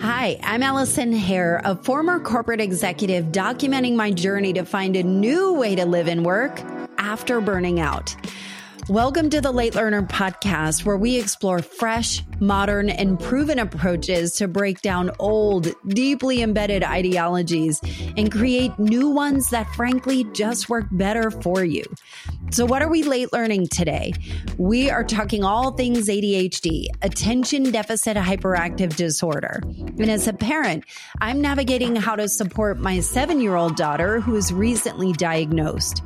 Hi, I'm Alison Hare, a former corporate executive documenting my journey to find a new way to live and work after burning out. Welcome to the Late Learner podcast, where we explore fresh, modern, and proven approaches to break down old, deeply embedded ideologies and create new ones that frankly just work better for you. So, what are we late learning today? We are talking all things ADHD, attention deficit hyperactive disorder. And as a parent, I'm navigating how to support my seven year old daughter who is recently diagnosed.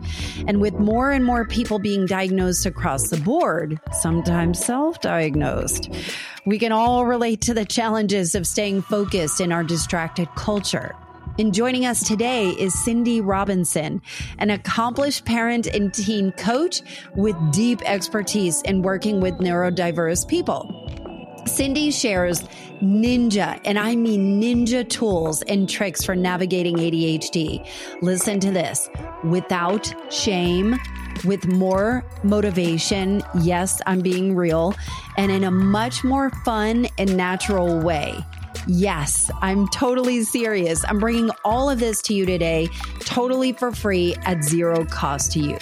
And with more and more people being diagnosed across the board, sometimes self diagnosed, we can all relate to the challenges of staying focused in our distracted culture. And joining us today is Cindy Robinson, an accomplished parent and teen coach with deep expertise in working with neurodiverse people. Cindy shares ninja, and I mean ninja tools and tricks for navigating ADHD. Listen to this without shame, with more motivation. Yes, I'm being real, and in a much more fun and natural way. Yes, I'm totally serious. I'm bringing all of this to you today, totally for free at zero cost to you.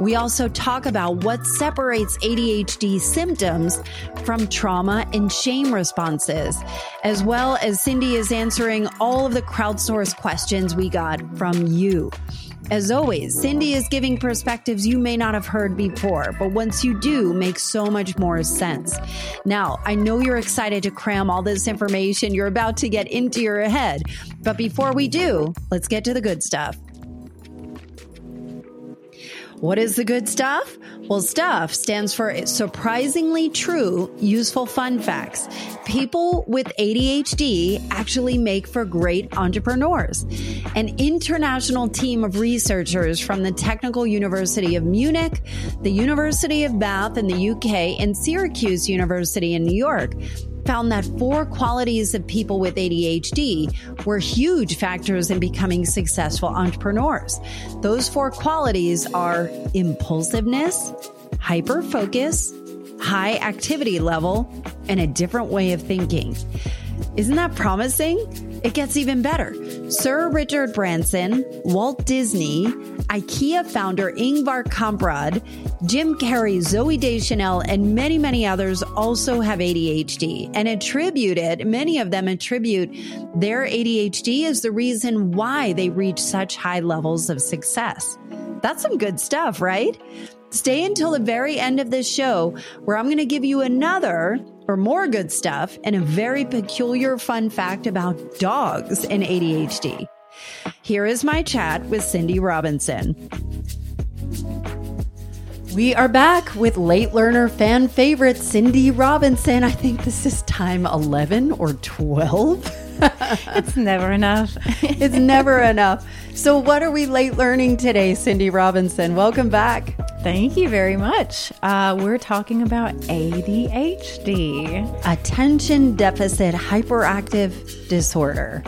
We also talk about what separates ADHD symptoms from trauma and shame responses, as well as Cindy is answering all of the crowdsourced questions we got from you. As always, Cindy is giving perspectives you may not have heard before, but once you do, makes so much more sense. Now, I know you're excited to cram all this information you're about to get into your head, but before we do, let's get to the good stuff. What is the good stuff? Well, stuff stands for surprisingly true, useful fun facts. People with ADHD actually make for great entrepreneurs. An international team of researchers from the Technical University of Munich, the University of Bath in the UK, and Syracuse University in New York found that four qualities of people with ADHD were huge factors in becoming successful entrepreneurs. Those four qualities are impulsiveness, hyper focus, high activity level, and a different way of thinking. Isn't that promising? It gets even better. Sir Richard Branson, Walt Disney, IKEA founder Ingvar Kamprad, Jim Carrey, Zooey Deschanel, and many, many others also have ADHD and attributed, many of them attribute their ADHD as the reason why they reach such high levels of success. That's some good stuff, right? Stay until the very end of this show where I'm going to give you another or more good stuff and a very peculiar fun fact about dogs and ADHD. Here is my chat with Cindy Robinson. We are back with late learner fan favorite Cindy Robinson. I think this is time 11 or 12. it's never enough. it's never enough. So, what are we late learning today, Cindy Robinson? Welcome back. Thank you very much. Uh, we're talking about ADHD, attention deficit hyperactive disorder.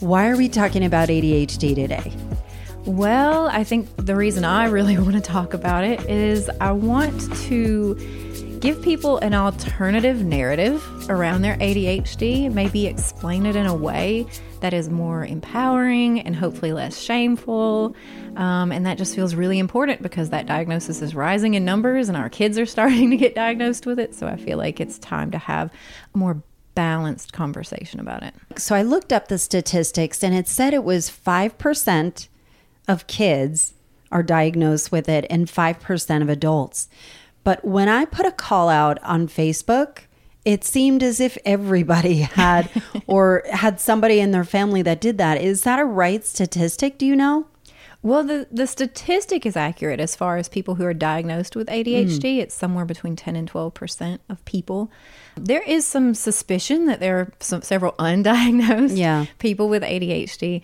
Why are we talking about ADHD today? Well, I think the reason I really want to talk about it is I want to give people an alternative narrative around their ADHD, maybe explain it in a way that is more empowering and hopefully less shameful. Um, and that just feels really important because that diagnosis is rising in numbers and our kids are starting to get diagnosed with it. So I feel like it's time to have a more balanced conversation about it. So I looked up the statistics and it said it was 5% of kids are diagnosed with it and 5% of adults. But when I put a call out on Facebook, it seemed as if everybody had or had somebody in their family that did that. Is that a right statistic? Do you know? Well, the, the statistic is accurate as far as people who are diagnosed with ADHD. Mm. It's somewhere between 10 and 12% of people. There is some suspicion that there are some, several undiagnosed yeah. people with ADHD.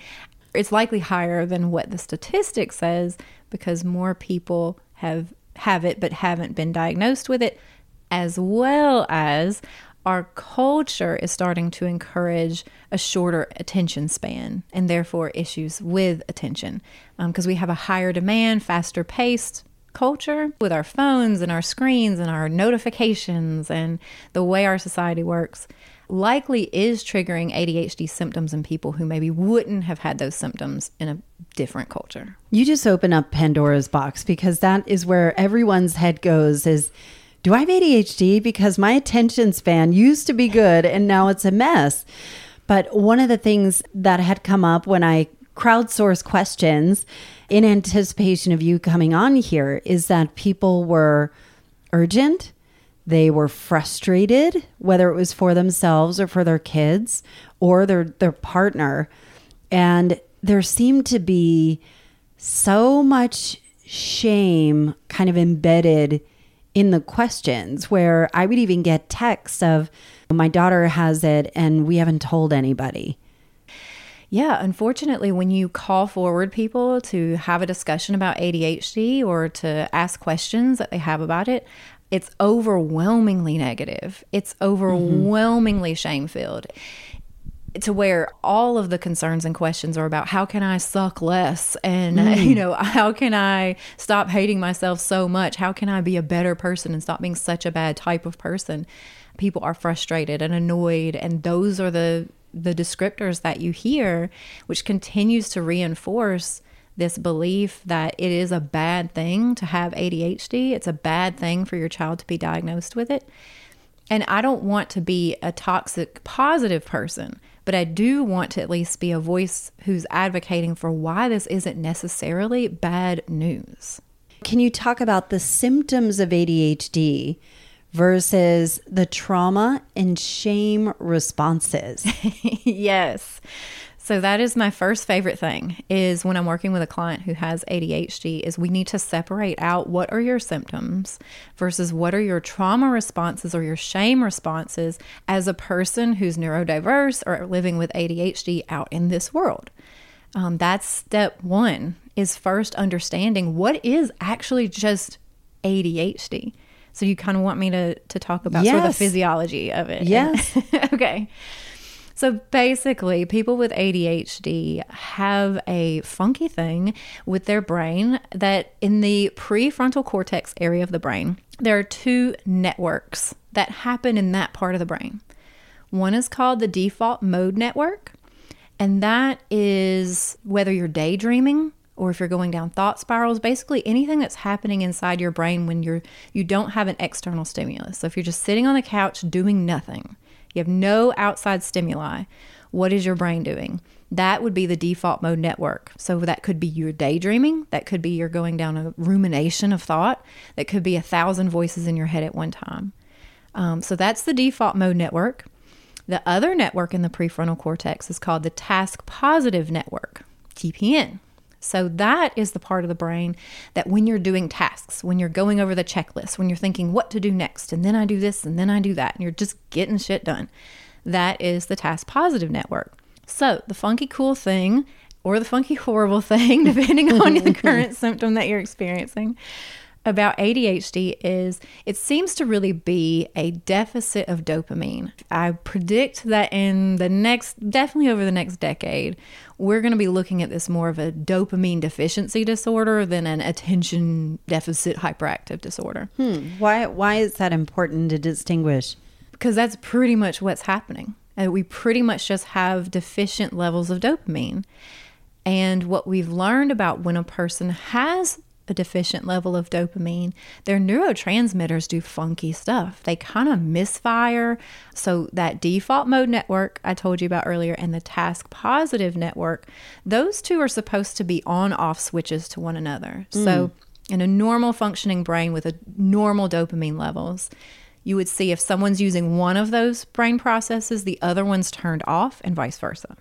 It's likely higher than what the statistic says because more people have have it but haven't been diagnosed with it, as well as our culture is starting to encourage a shorter attention span and therefore issues with attention. Because um, we have a higher demand, faster paced culture with our phones and our screens and our notifications and the way our society works likely is triggering ADHD symptoms in people who maybe wouldn't have had those symptoms in a different culture. You just open up Pandora's box because that is where everyone's head goes is do I have ADHD because my attention span used to be good and now it's a mess. But one of the things that had come up when I crowdsource questions in anticipation of you coming on here is that people were urgent they were frustrated, whether it was for themselves or for their kids or their, their partner. And there seemed to be so much shame kind of embedded in the questions where I would even get texts of, my daughter has it and we haven't told anybody. Yeah, unfortunately, when you call forward people to have a discussion about ADHD or to ask questions that they have about it, it's overwhelmingly negative. It's overwhelmingly mm-hmm. shame filled to where all of the concerns and questions are about how can I suck less and mm. you know how can I stop hating myself so much how can I be a better person and stop being such a bad type of person people are frustrated and annoyed and those are the the descriptors that you hear which continues to reinforce this belief that it is a bad thing to have ADHD. It's a bad thing for your child to be diagnosed with it. And I don't want to be a toxic positive person, but I do want to at least be a voice who's advocating for why this isn't necessarily bad news. Can you talk about the symptoms of ADHD versus the trauma and shame responses? yes. So that is my first favorite thing is when I'm working with a client who has ADHD is we need to separate out what are your symptoms versus what are your trauma responses or your shame responses as a person who's neurodiverse or living with ADHD out in this world. Um, that's step one is first understanding what is actually just ADHD. So you kind of want me to to talk about yes. sort of the physiology of it. Yes. okay. So basically, people with ADHD have a funky thing with their brain that in the prefrontal cortex area of the brain, there are two networks that happen in that part of the brain. One is called the default mode network, and that is whether you're daydreaming or if you're going down thought spirals basically anything that's happening inside your brain when you're you don't have an external stimulus so if you're just sitting on the couch doing nothing you have no outside stimuli. What is your brain doing? That would be the default mode network. So that could be your daydreaming. That could be you're going down a rumination of thought. That could be a thousand voices in your head at one time. Um, so that's the default mode network. The other network in the prefrontal cortex is called the task positive network, TPN. So, that is the part of the brain that when you're doing tasks, when you're going over the checklist, when you're thinking what to do next, and then I do this and then I do that, and you're just getting shit done, that is the task positive network. So, the funky cool thing or the funky horrible thing, depending on the current symptom that you're experiencing, about ADHD is it seems to really be a deficit of dopamine. I predict that in the next, definitely over the next decade, we're going to be looking at this more of a dopamine deficiency disorder than an attention deficit hyperactive disorder. Hmm. Why, why is that important to distinguish? Because that's pretty much what's happening. Uh, we pretty much just have deficient levels of dopamine. And what we've learned about when a person has a deficient level of dopamine, their neurotransmitters do funky stuff. They kind of misfire. So, that default mode network I told you about earlier and the task positive network, those two are supposed to be on off switches to one another. Mm. So, in a normal functioning brain with a normal dopamine levels, you would see if someone's using one of those brain processes, the other one's turned off, and vice versa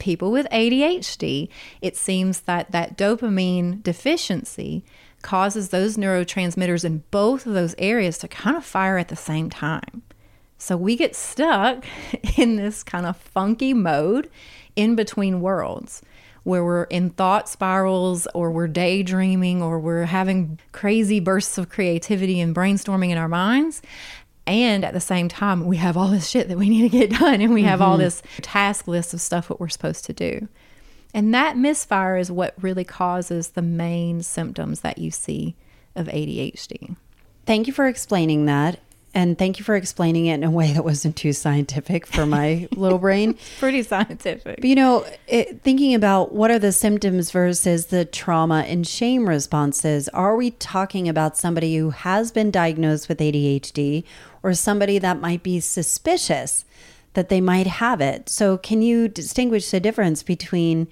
people with ADHD, it seems that that dopamine deficiency causes those neurotransmitters in both of those areas to kind of fire at the same time. So we get stuck in this kind of funky mode in between worlds where we're in thought spirals or we're daydreaming or we're having crazy bursts of creativity and brainstorming in our minds. And at the same time, we have all this shit that we need to get done, and we have mm-hmm. all this task list of stuff that we're supposed to do. And that misfire is what really causes the main symptoms that you see of ADHD. Thank you for explaining that. And thank you for explaining it in a way that wasn't too scientific for my little brain. Pretty scientific. But you know, it, thinking about what are the symptoms versus the trauma and shame responses, are we talking about somebody who has been diagnosed with ADHD or somebody that might be suspicious that they might have it? So, can you distinguish the difference between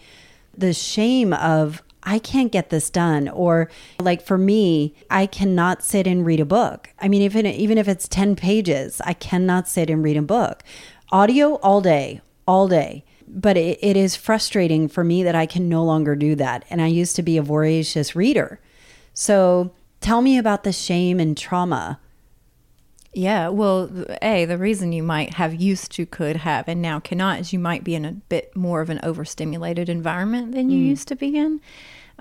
the shame of, I can't get this done. Or like for me, I cannot sit and read a book. I mean, even even if it's 10 pages, I cannot sit and read a book. Audio all day, all day. But it, it is frustrating for me that I can no longer do that. And I used to be a voracious reader. So tell me about the shame and trauma yeah, well, A, the reason you might have used to, could have, and now cannot is you might be in a bit more of an overstimulated environment than you mm. used to be in.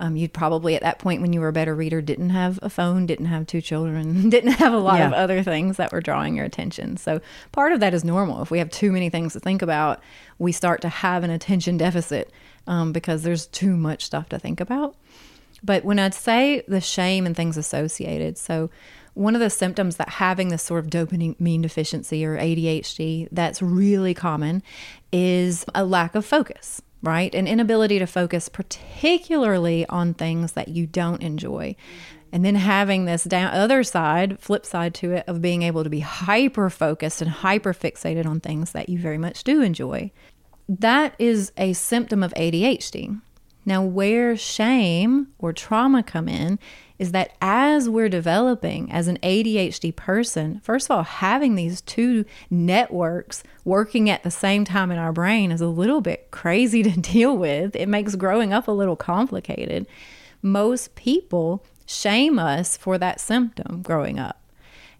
Um, you'd probably at that point when you were a better reader didn't have a phone, didn't have two children, didn't have a lot yeah. of other things that were drawing your attention. So part of that is normal. If we have too many things to think about, we start to have an attention deficit um, because there's too much stuff to think about. But when I'd say the shame and things associated, so one of the symptoms that having this sort of dopamine deficiency or ADHD that's really common is a lack of focus, right? An inability to focus, particularly on things that you don't enjoy. And then having this down other side, flip side to it, of being able to be hyper focused and hyper fixated on things that you very much do enjoy. That is a symptom of ADHD. Now, where shame or trauma come in is that as we're developing as an ADHD person, first of all, having these two networks working at the same time in our brain is a little bit crazy to deal with. It makes growing up a little complicated. Most people shame us for that symptom growing up.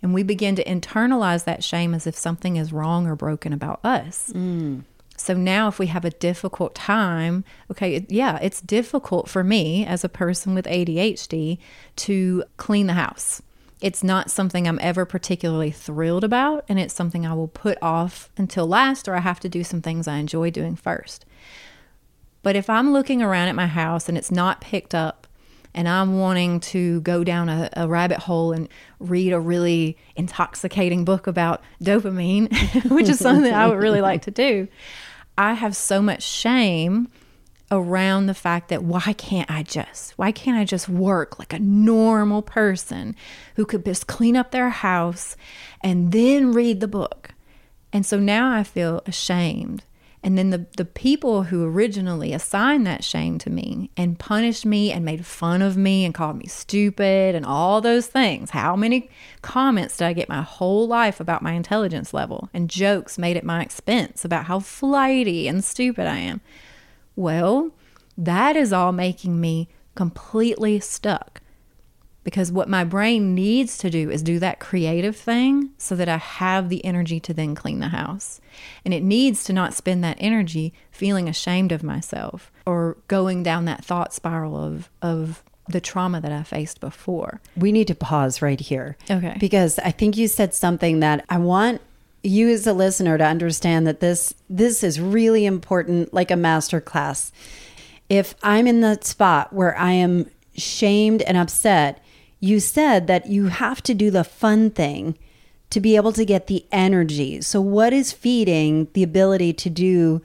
And we begin to internalize that shame as if something is wrong or broken about us. Mm. So now, if we have a difficult time, okay, yeah, it's difficult for me as a person with ADHD to clean the house. It's not something I'm ever particularly thrilled about, and it's something I will put off until last, or I have to do some things I enjoy doing first. But if I'm looking around at my house and it's not picked up, and I'm wanting to go down a, a, rabbit hole and read a really intoxicating book about dopamine, which is something I would really like to do, I have so much shame around the fact that why can't I just why can't I just work like a normal person who could just clean up their house and then read the book. And so now I feel ashamed and then the, the people who originally assigned that shame to me and punished me and made fun of me and called me stupid and all those things. How many comments did I get my whole life about my intelligence level and jokes made at my expense about how flighty and stupid I am? Well, that is all making me completely stuck because what my brain needs to do is do that creative thing so that I have the energy to then clean the house. And it needs to not spend that energy feeling ashamed of myself or going down that thought spiral of of the trauma that I faced before. We need to pause right here. Okay. Because I think you said something that I want you as a listener to understand that this this is really important like a master class. If I'm in that spot where I am shamed and upset, you said that you have to do the fun thing to be able to get the energy. So, what is feeding the ability to do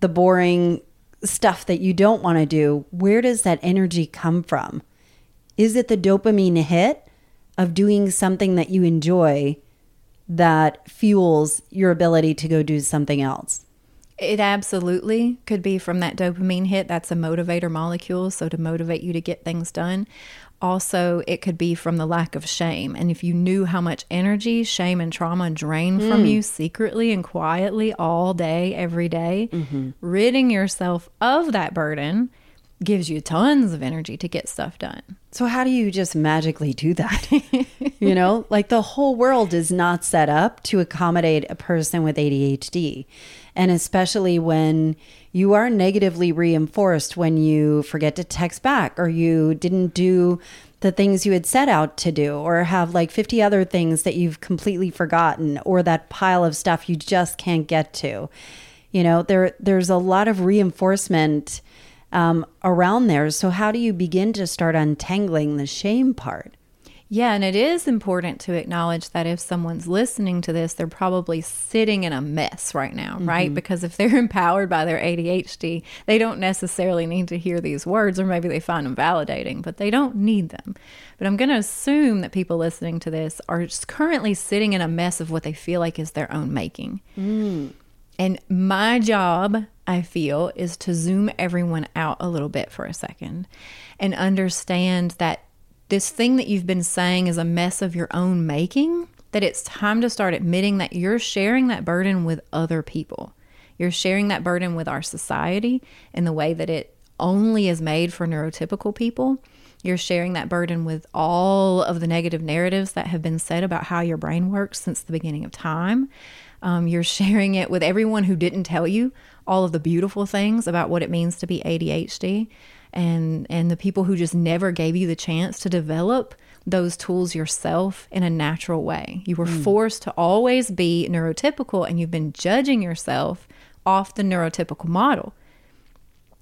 the boring stuff that you don't want to do? Where does that energy come from? Is it the dopamine hit of doing something that you enjoy that fuels your ability to go do something else? It absolutely could be from that dopamine hit. That's a motivator molecule. So, to motivate you to get things done. Also, it could be from the lack of shame. And if you knew how much energy shame and trauma drain mm. from you secretly and quietly all day, every day, mm-hmm. ridding yourself of that burden gives you tons of energy to get stuff done. So, how do you just magically do that? you know, like the whole world is not set up to accommodate a person with ADHD. And especially when you are negatively reinforced when you forget to text back or you didn't do the things you had set out to do or have like 50 other things that you've completely forgotten or that pile of stuff you just can't get to. You know, there there's a lot of reinforcement um, around there. So how do you begin to start untangling the shame part? Yeah, and it is important to acknowledge that if someone's listening to this, they're probably sitting in a mess right now, mm-hmm. right? Because if they're empowered by their ADHD, they don't necessarily need to hear these words, or maybe they find them validating, but they don't need them. But I'm going to assume that people listening to this are currently sitting in a mess of what they feel like is their own making. Mm. And my job, I feel, is to zoom everyone out a little bit for a second and understand that this thing that you've been saying is a mess of your own making, that it's time to start admitting that you're sharing that burden with other people. You're sharing that burden with our society in the way that it only is made for neurotypical people. You're sharing that burden with all of the negative narratives that have been said about how your brain works since the beginning of time. Um, you're sharing it with everyone who didn't tell you all of the beautiful things about what it means to be ADHD and and the people who just never gave you the chance to develop those tools yourself in a natural way. You were mm. forced to always be neurotypical and you've been judging yourself off the neurotypical model.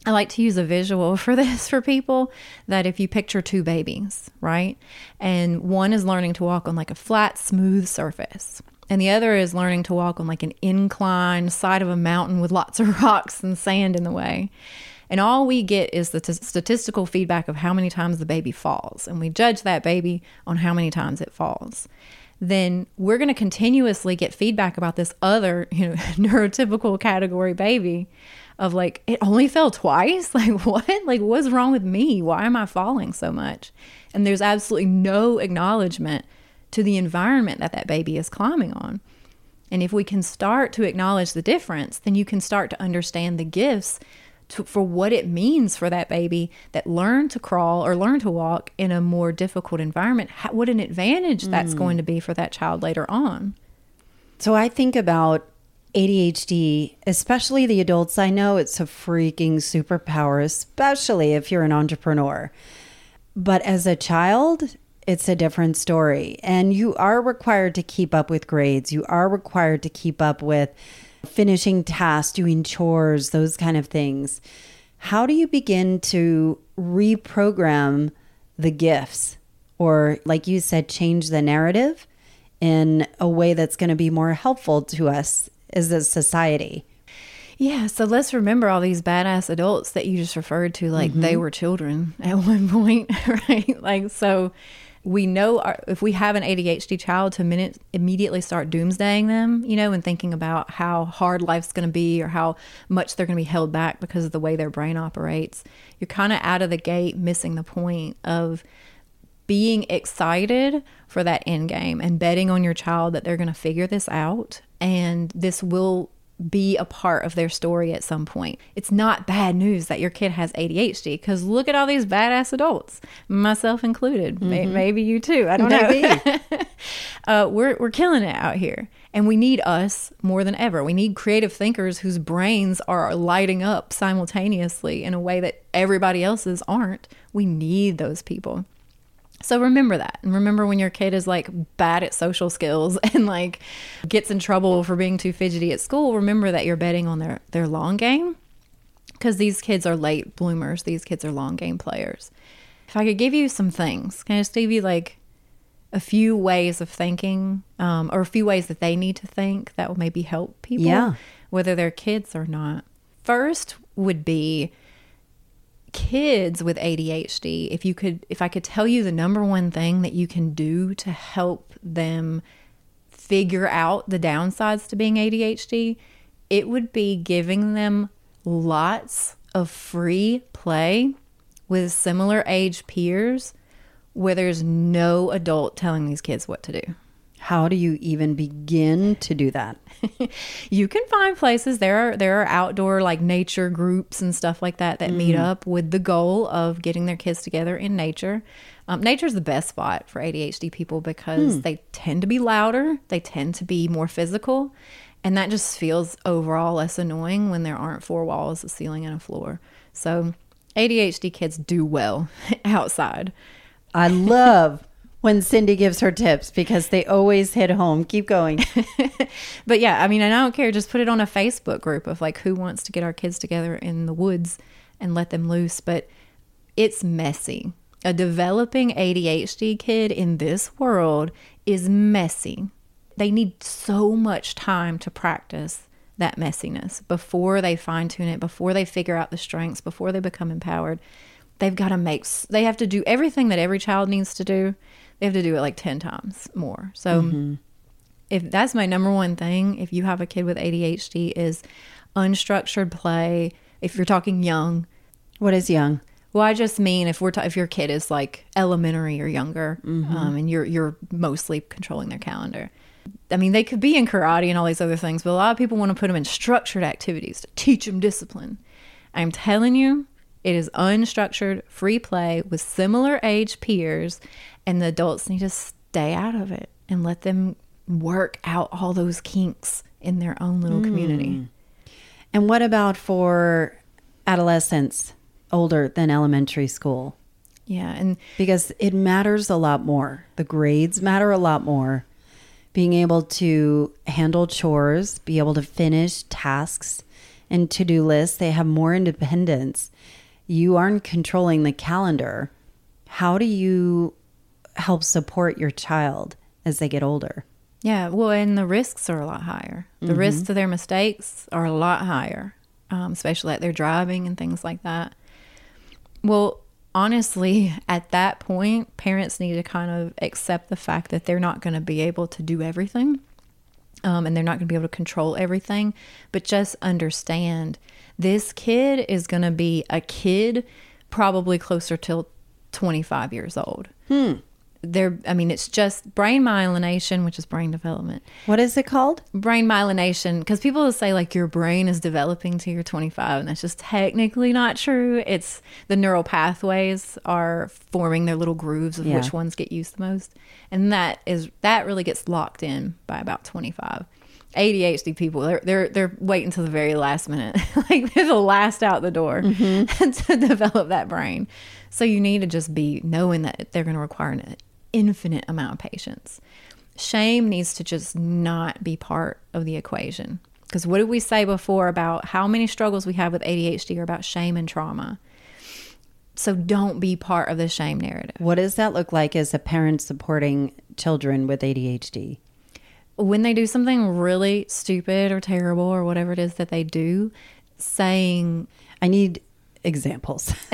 I like to use a visual for this for people that if you picture two babies, right? And one is learning to walk on like a flat, smooth surface. And the other is learning to walk on like an incline side of a mountain with lots of rocks and sand in the way. And all we get is the t- statistical feedback of how many times the baby falls. And we judge that baby on how many times it falls. Then we're going to continuously get feedback about this other, you know, neurotypical category baby of like, it only fell twice? Like, what? Like, what's wrong with me? Why am I falling so much? And there's absolutely no acknowledgement to the environment that that baby is climbing on. And if we can start to acknowledge the difference, then you can start to understand the gifts to, for what it means for that baby that learned to crawl or learn to walk in a more difficult environment. How, what an advantage mm. that's going to be for that child later on. So I think about ADHD, especially the adults. I know it's a freaking superpower, especially if you're an entrepreneur. But as a child, it's a different story. And you are required to keep up with grades. You are required to keep up with finishing tasks, doing chores, those kind of things. How do you begin to reprogram the gifts or, like you said, change the narrative in a way that's going to be more helpful to us as a society? Yeah, so let's remember all these badass adults that you just referred to like mm-hmm. they were children at one point, right? Like, so we know our, if we have an ADHD child to minute, immediately start doomsdaying them, you know, and thinking about how hard life's going to be or how much they're going to be held back because of the way their brain operates, you're kind of out of the gate missing the point of being excited for that end game and betting on your child that they're going to figure this out and this will be a part of their story at some point. It's not bad news that your kid has ADHD because look at all these badass adults, myself included. Mm-hmm. Maybe you too. I don't know. uh, we're we're killing it out here, and we need us more than ever. We need creative thinkers whose brains are lighting up simultaneously in a way that everybody else's aren't. We need those people. So remember that. And remember when your kid is like bad at social skills and like gets in trouble for being too fidgety at school, remember that you're betting on their their long game because these kids are late bloomers. These kids are long game players. If I could give you some things, can I just give you like a few ways of thinking um, or a few ways that they need to think that will maybe help people, yeah. whether they're kids or not. First would be kids with ADHD, if you could if I could tell you the number one thing that you can do to help them figure out the downsides to being ADHD, it would be giving them lots of free play with similar age peers where there's no adult telling these kids what to do. How do you even begin to do that? you can find places there are there are outdoor like nature groups and stuff like that that mm. meet up with the goal of getting their kids together in nature. Um, nature is the best spot for ADHD people because mm. they tend to be louder, they tend to be more physical, and that just feels overall less annoying when there aren't four walls, a ceiling, and a floor. So ADHD kids do well outside. I love when Cindy gives her tips because they always hit home. Keep going. but yeah, I mean, and I don't care. Just put it on a Facebook group of like who wants to get our kids together in the woods and let them loose. But it's messy. A developing ADHD kid in this world is messy. They need so much time to practice that messiness before they fine tune it, before they figure out the strengths, before they become empowered. They've got to make, they have to do everything that every child needs to do. They have to do it like 10 times more. So, if that's my number one thing, if you have a kid with ADHD, is unstructured play. If you're talking young, What is young? well, I just mean if we're ta- if your kid is like elementary or younger, um, and you're you're mostly controlling their calendar. I mean, they could be in karate and all these other things, but a lot of people want to put them in structured activities to teach them discipline. I'm telling you, it is unstructured, free play with similar age peers, and the adults need to stay out of it and let them work out all those kinks in their own little hmm. community. And what about for adolescents older than elementary school? Yeah, and Because it matters a lot more. The grades matter a lot more. Being able to handle chores, be able to finish tasks and to do lists, they have more independence. You aren't controlling the calendar. How do you help support your child as they get older? Yeah, well, and the risks are a lot higher. The risks of their mistakes are a lot higher, um, especially at their driving and things like that. Well, honestly, at that point, parents need to kind of accept the fact that they're not going to be able to do everything um, and they're not going to be able to control everything, but just understand this kid is going to be a kid probably closer to 25 years old. They're, I mean, it's just brain myelination, which is brain development. What is it called? Brain myelination, because people will say like your brain is developing to you're 25, and that's just technically not true. It's the neural pathways are forming their little grooves of Yeah. which ones get used the most, and that is that really gets locked in by about 25. ADHD people, they're they're they're waiting until the very last minute, like they're the last out the door mm-hmm. to develop that brain. So you need to just be knowing that they're going to require an infinite amount of patience. Shame needs to just not be part of the equation. Because what did we say before about how many struggles we have with ADHD are about shame and trauma? So don't be part of the shame narrative. What does that look like as a parent supporting children with ADHD? when they do something really stupid or terrible or whatever it is that they do, saying I need examples.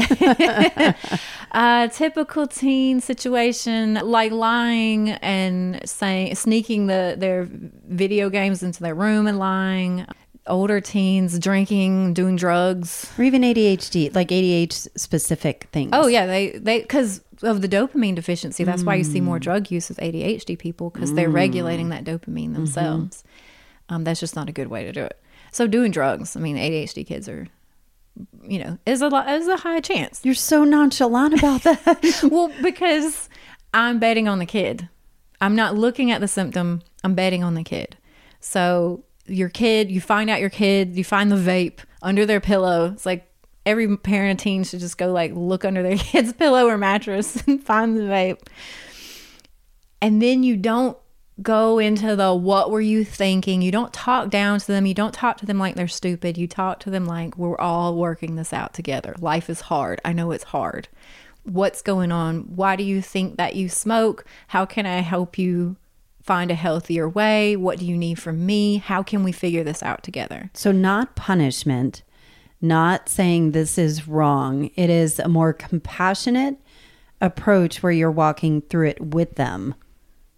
a typical teen situation like lying and saying sneaking the their video games into their room and lying. Older teens drinking, doing drugs. or even ADHD, like ADHD specific things. Oh yeah, they they because of the dopamine deficiency. That's why you see more mm. drug use with ADHD people because they're regulating mm. that dopamine mm-hmm. themselves. Um, that's just not a good way to do it. So doing drugs, I mean, ADHD kids are, you know, is a lot is a high chance. You're so nonchalant about that. well, because I'm betting on the kid. I'm not looking at the symptom. I'm betting on the kid. So your kid, you find out your kid, you find the vape under their pillow. It's like every parent of teen should just go like look under their kid's pillow or mattress and find the vape. And then you don't go into the what were you thinking? You don't talk down to them. You don't talk to them like they're stupid. You talk to them like we're all working this out together. Life is hard. I know it's hard. What's going on? Why do you think that you smoke? How can I help you find a healthier way? What do you need from me? How can we figure this out together? so, not punishment, not saying this is wrong. It is a more compassionate approach where you're walking through it with them.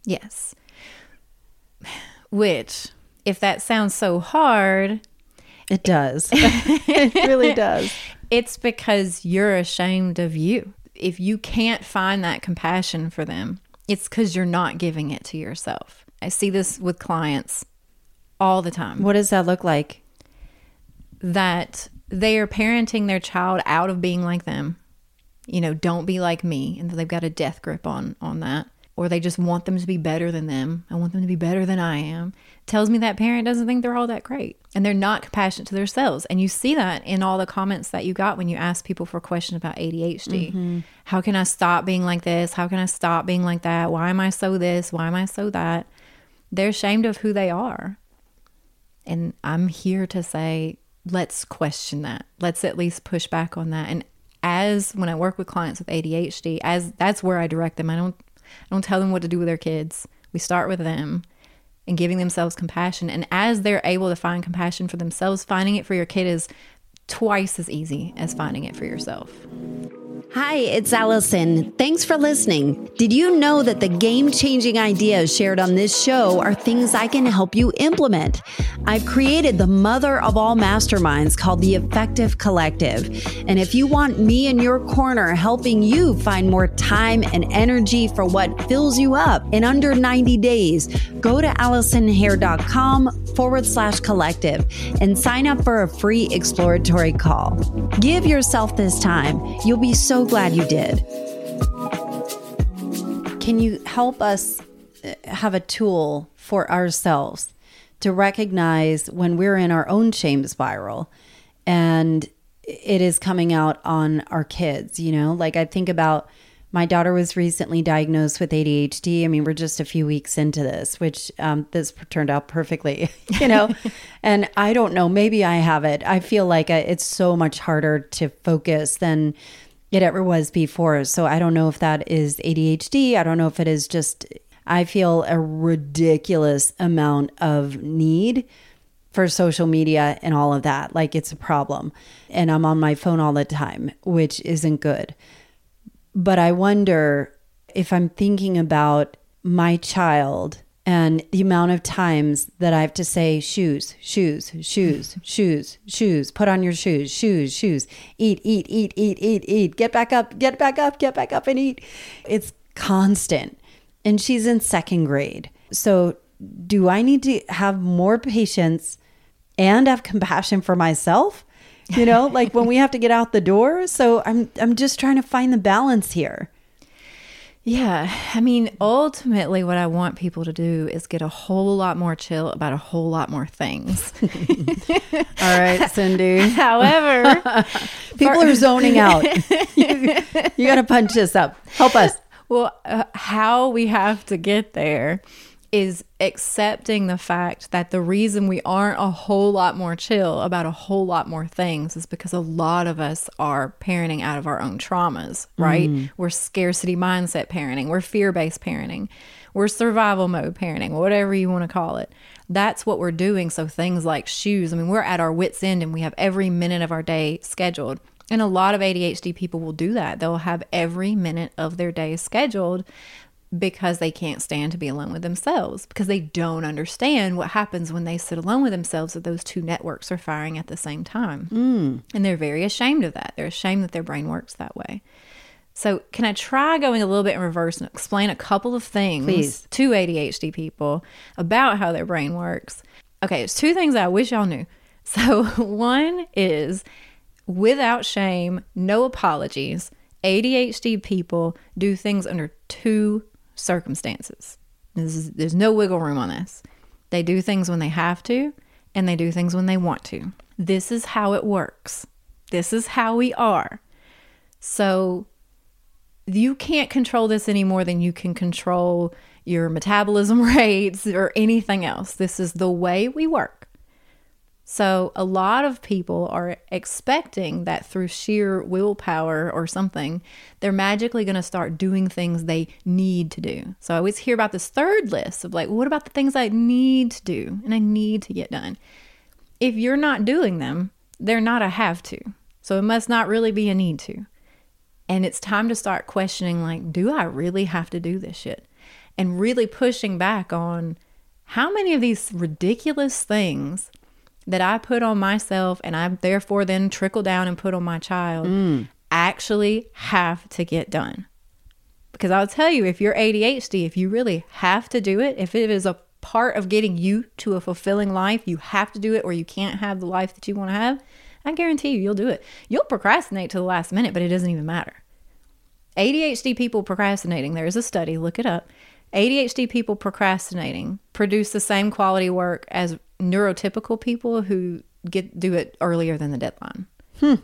Yes. Which, if that sounds so hard, It does. it really does. it's because you're ashamed of you. If you can't find that compassion for them, it's because you're not giving it to yourself. I see this with clients all the time What does that look like? that they are parenting their child out of being like them. You know, don't be like me, and they've got a death grip on on that, or they just want them to be better than them. I want them to be better than I am. Tells me that parent doesn't think they're all that great, and they're not compassionate to themselves. And you see that in all the comments that you got when you ask people for questions about ADHD. Mm-hmm. How can I stop being like this? How can I stop being like that? Why am I so this? Why am I so that? They're ashamed of who they are. And I'm here to say, let's question that. Let's at least push back on that. And as when I work with clients with ADHD, as that's where I direct them. I don't I don't tell them what to do with their kids. We start with them and giving themselves compassion. And as they're able to find compassion for themselves, finding it for your kid is twice as easy as finding it for yourself. Hi, it's Alison. Thanks for listening. Did you know that the game changing ideas shared on this show are things I can help you implement? I've created the mother of all masterminds called the Effective Collective. And if you want me in your corner helping you find more time and energy for what fills you up in under 90 days, go to AlisonHare.com forward slash collective and sign up for a free exploratory call. Give yourself this time. You'll be so glad you did. Can you help us uh, have a tool for ourselves to recognize when we're in our own shame spiral and it is coming out on our kids? You know, like I think about my daughter was recently diagnosed with ADHD. I mean, we're just a few weeks into this, which um, this turned out perfectly, you know. and I don't know, maybe I have it. I feel like I, it's so much harder to focus than it ever was before. So I don't know if that is ADHD. I don't know if it is just, I feel a ridiculous amount of need for social media and all of that. Like it's a problem. And I'm on my phone all the time, which isn't good. But I wonder if I'm thinking about my child and the amount of times that I have to say shoes, shoes, shoes, shoes, shoes, put on your shoes, shoes, shoes, eat, eat, eat, eat, eat, eat, get back up, get back up, get back up and eat. It's constant. And she's in second grade. So, do I need to have more patience and have compassion for myself? You know, like when we have to get out the door. So, I'm I'm just trying to find the balance here. Yeah. I mean, ultimately, what I want people to do is get a whole lot more chill about a whole lot more things. All right, Cindy. However, people for- are zoning out. you, you got to punch this up. Help us. Well, uh, how we have to get there is accepting the fact that the reason we aren't a whole lot more chill about a whole lot more things is because a lot of us are parenting out of our own traumas, right? Mm. We're scarcity mindset parenting, we're fear based parenting, we're survival mode parenting, whatever you want to call it. That's what we're doing. So things like shoes, I mean, we're at our wits' end and we have every minute of our day scheduled. And a lot of ADHD people will do that. They'll have every minute of their day scheduled because they can't stand to be alone with themselves because they don't understand what happens when they sit alone with themselves if those two networks are firing at the same time. Mm. And they're very ashamed of that. They're ashamed that their brain works that way. So, can I try going a little bit in reverse and explain a couple of things Please. to ADHD people about how their brain works? Okay, it's two things I wish y'all knew. So, one is without shame, no apologies. ADHD people do things under two circumstances. Is, there's no wiggle room on this. They do things when they have to, and they do things when they want to. This is how it works. This is how we are. So you can't control this any more than you can control your metabolism rates or anything else. This is the way we work. So, a lot of people are expecting that through sheer willpower or something, they're magically going to start doing things they need to do. So, I always hear about this third list of like, well, what about the things I need to do and I need to get done? If you're not doing them, they're not a have to. So, it must not really be a need to. And it's time to start questioning like, do I really have to do this shit? And really pushing back on how many of these ridiculous things that I put on myself and I therefore then trickle down and put on my child mm. actually have to get done. Because I'll tell you, if you're ADHD, if you really have to do it, if it is a part of getting you to a fulfilling life, you have to do it or you can't have the life that you want to have, I guarantee you, you'll do it. You'll procrastinate to the last minute, but it doesn't even matter. ADHD people procrastinating, there is a study, look it up. ADHD people procrastinating produce the same quality work as neurotypical people who get do it earlier than the deadline. Hmm.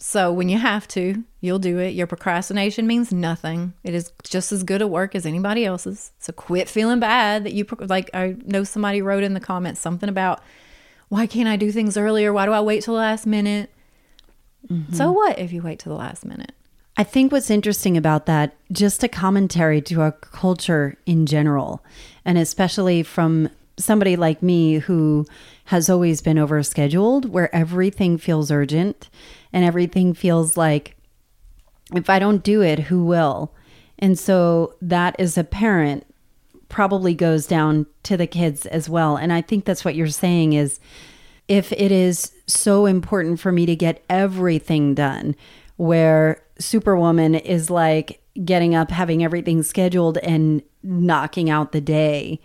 So when you have to, you'll do it. Your procrastination means nothing. It is just as good a work as anybody else's. So quit feeling bad that you like. I know somebody wrote in the comments something about why can't I do things earlier? Why do I wait till the last minute? So what if you wait till the last minute? I think what's interesting about that, just a commentary to our culture in general, and especially from somebody like me who has always been overscheduled, where everything feels urgent and everything feels like if I don't do it, who will? And so that as a parent probably goes down to the kids as well. And I think that's what you're saying is if it is so important for me to get everything done, where Superwoman is like getting up, having everything scheduled, and knocking out the day.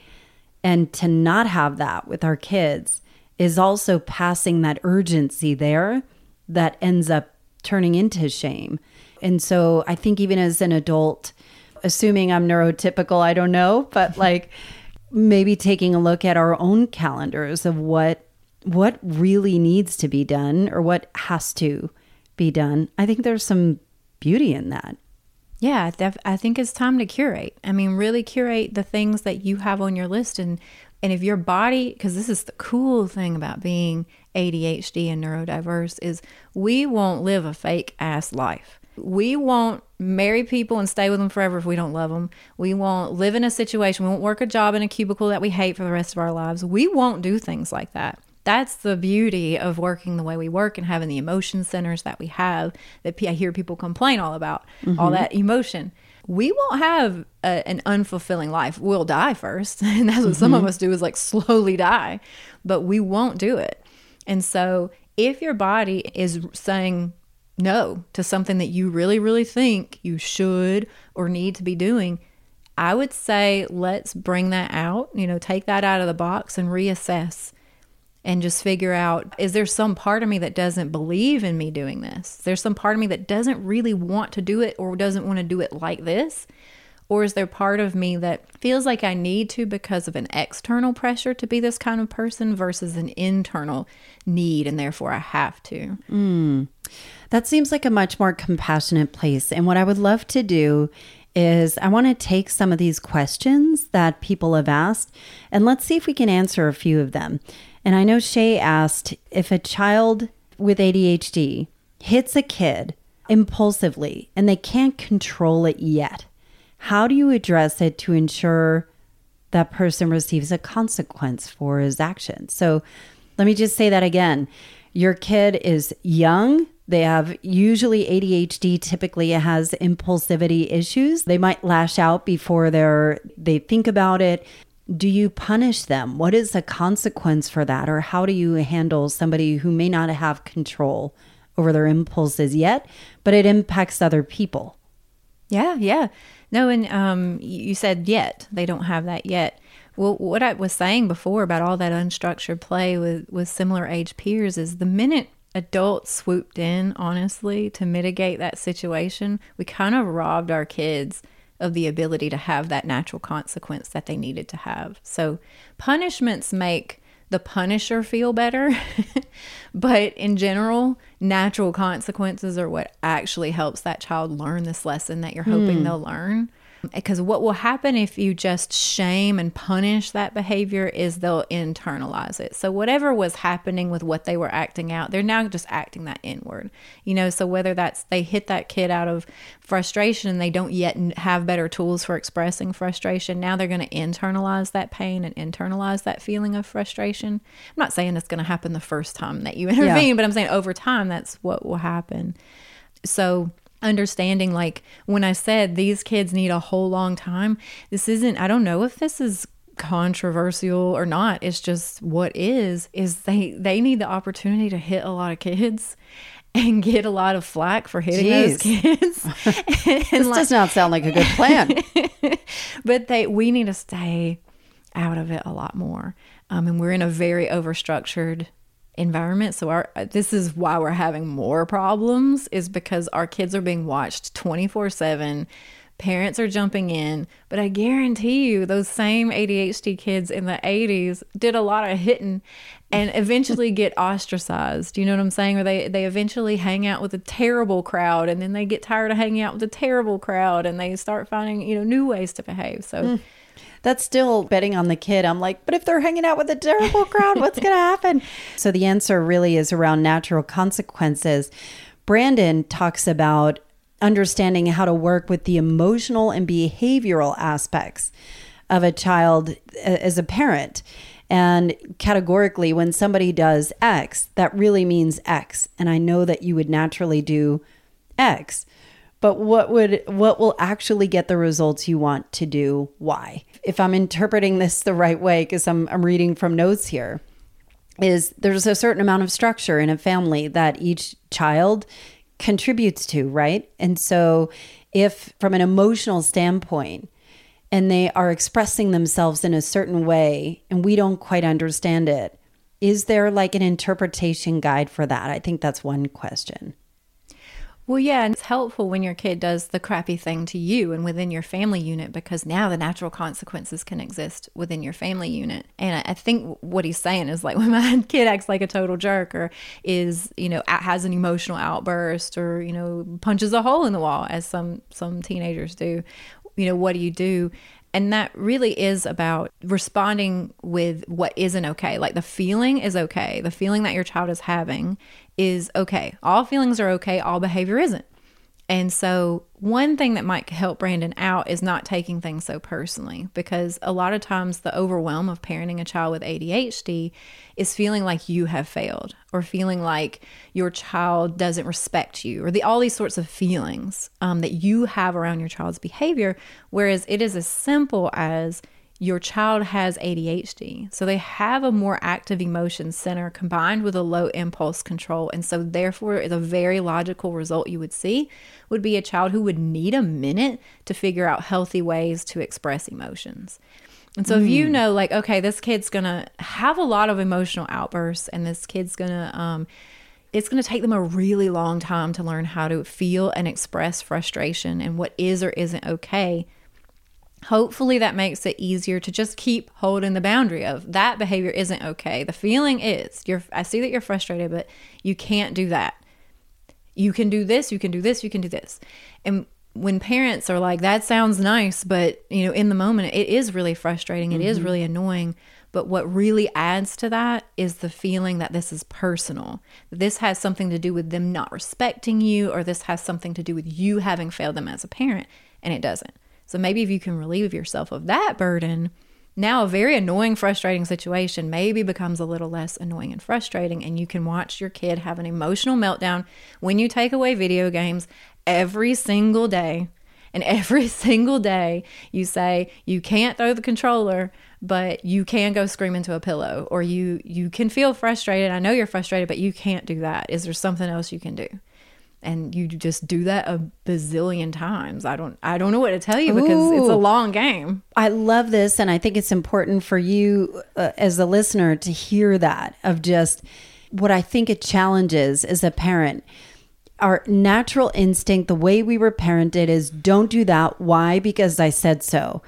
And to not have that with our kids is also passing that urgency there that ends up turning into shame. And so I think even as an adult, assuming I'm neurotypical, I don't know, but like maybe taking a look at our own calendars of what what really needs to be done or what has to be done. I think there's some beauty in that. Yeah, def- I think it's time to curate. I mean, really curate the things that you have on your list, and and if your body, because this is the cool thing about being ADHD and neurodiverse, is we won't live a fake ass life. We won't marry people and stay with them forever if we don't love them. We won't live in a situation. We won't work a job in a cubicle that we hate for the rest of our lives. We won't do things like that. That's the beauty of working the way we work and having the emotion centers that we have that I hear people complain all about, mm-hmm. all that emotion. We won't have a, an unfulfilling life. We'll die first. And that's what mm-hmm. some of mm-hmm. us do is like slowly die, but we won't do it. And so if your body is saying no to something that you really, really think you should or need to be doing, I would say let's bring that out, you know, take that out of the box and reassess and just figure out is there some part of me that doesn't believe in me doing this? There's some part of me that doesn't really want to do it or doesn't want to do it like this? Or is there part of me that feels like I need to because of an external pressure to be this kind of person versus an internal need and therefore I have to? Mm. That seems like a much more compassionate place. And what I would love to do is I want to take some of these questions that people have asked and let's see if we can answer a few of them. And I know Shay asked if a child with ADHD hits a kid impulsively and they can't control it yet, how do you address it to ensure that person receives a consequence for his action? So let me just say that again. Your kid is young. They have usually ADHD typically has impulsivity issues. They might lash out before they're they think about it do you punish them? What is the consequence for that? Or how do you handle somebody who may not have control over their impulses yet, but it impacts other people? Yeah, yeah. No, and um, you said yet. They don't have that yet. Well, what I was saying before about all that unstructured play with, with similar age peers is the minute adults swooped in, honestly, to mitigate that situation, we kind of robbed our kids of the ability to have that natural consequence that they needed to have. So punishments make the punisher feel better, but in general, natural consequences are what actually helps that child learn this lesson that you're hoping mm. they'll learn. Because what will happen if you just shame and punish that behavior is they'll internalize it. So, whatever was happening with what they were acting out, they're now just acting that inward. You know, so whether that's they hit that kid out of frustration and they don't yet have better tools for expressing frustration, now they're going to internalize that pain and internalize that feeling of frustration. I'm not saying it's going to happen the first time that you intervene, yeah. but I'm saying over time, that's what will happen. So, understanding like when I said these kids need a whole long time, this isn't, I don't know if this is controversial or not it's just what is is they they need the opportunity to hit a lot of kids and get a lot of flack for hitting Jeez. those kids. this like, does not sound like a good plan. but they we need to stay out of it a lot more. Um, and we're in a very overstructured environment. So our this is why we're having more problems is because our kids are being watched 24/7. Parents are jumping in, but I guarantee you those same ADHD kids in the 80s did a lot of hitting and eventually get ostracized. You know what I'm saying? Or they they eventually hang out with a terrible crowd and then they get tired of hanging out with a terrible crowd and they start finding, you know, new ways to behave. So mm that's still betting on the kid. I'm like, but if they're hanging out with a terrible crowd, what's going to happen? So the answer really is around natural consequences. Brandon talks about understanding how to work with the emotional and behavioral aspects of a child as a parent. And categorically, when somebody does X, that really means X. And I know that you would naturally do X. But what would what will actually get the results you want to do why If I'm interpreting this the right way, because I'm I'm reading from notes here, is there's a certain amount of structure in a family that each child contributes to, right? And so if from an emotional standpoint, and they are expressing themselves in a certain way and we don't quite understand it, is there like an interpretation guide for that? I think that's one question. Well, yeah, and it's helpful when your kid does the crappy thing to you and within your family unit because now the natural consequences can exist within your family unit. And I think what he's saying is like when my kid acts like a total jerk or is, you know, has an emotional outburst or, you know, punches a hole in the wall as some some teenagers do, you know, what do you do? And that really is about responding with what isn't okay. Like the feeling is okay. The feeling that your child is having is okay. All feelings are okay, all behavior isn't. And so, one thing that might help Brandon out is not taking things so personally because a lot of times the overwhelm of parenting a child with ADHD is feeling like you have failed or feeling like your child doesn't respect you or the all these sorts of feelings um, that you have around your child's behavior. Whereas it is as simple as your child has ADHD. So they have a more active emotion center combined with a low impulse control. And so, therefore, the very logical result you would see would be a child who would need a minute to figure out healthy ways to express emotions. And so, mm. if you hmm. know, like, okay, this kid's gonna have a lot of emotional outbursts, and this kid's gonna, um, it's to take them a really long time to learn how to feel and express frustration and what is or isn't okay hopefully that makes it easier to just keep holding the boundary of that behavior isn't okay the feeling is you're i see that you're frustrated but you can't do that you can do this you can do this you can do this and when parents are like that sounds nice but you know in the moment it is really frustrating It mm-hmm. is really annoying but what really adds to that is the feeling that this is personal. This has something to do with them not respecting you, or this has something to do with you having failed them as a parent, and it doesn't. So maybe if you can relieve yourself of that burden, now a very annoying, frustrating situation maybe becomes a little less annoying and frustrating, and you can watch your kid have an emotional meltdown when you take away video games every single day. And every single day you say, you can't throw the controller, but you can go scream into a pillow, or you you can feel frustrated. I know you're frustrated, but you can't do that. Is there something else you can do? And you just do that a bazillion times. I don't I don't know what to tell you because Ooh. it's a long game. I love this and I think it's important for you uh, as a listener to hear that of just what I think it challenges as a parent. Our natural instinct, the way we were parented is don't do that. Why? Because I said so.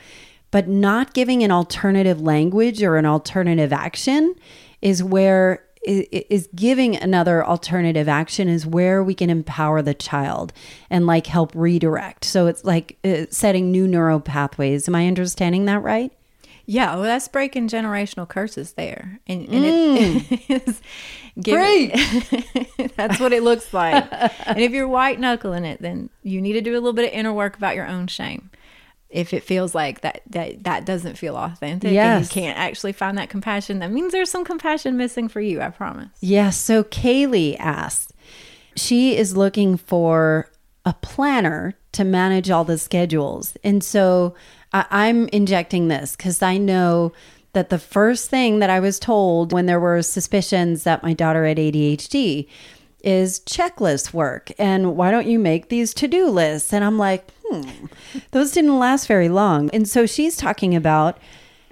But not giving an alternative language or an alternative action is where is giving another alternative action is where we can empower the child and like help redirect. So it's like uh, setting new neural pathways. Am I understanding that right? Yeah, well, that's breaking generational curses there, and, and mm. it is giving, great. that's what it looks like. and if you're white knuckling it, then you need to do a little bit of inner work about your own shame if it feels like that that that doesn't feel authentic yes. and you can't actually find that compassion. That means there's some compassion missing for you i promise. Yes yeah, so kaylee asked she is looking for a planner to manage all the schedules. And so I, i'm injecting this because i know that the first thing that i was told when there were suspicions that my daughter had adhd is checklist work. And why don't you make these to-do lists? And i'm like hmm, those didn't last very long. And so she's talking about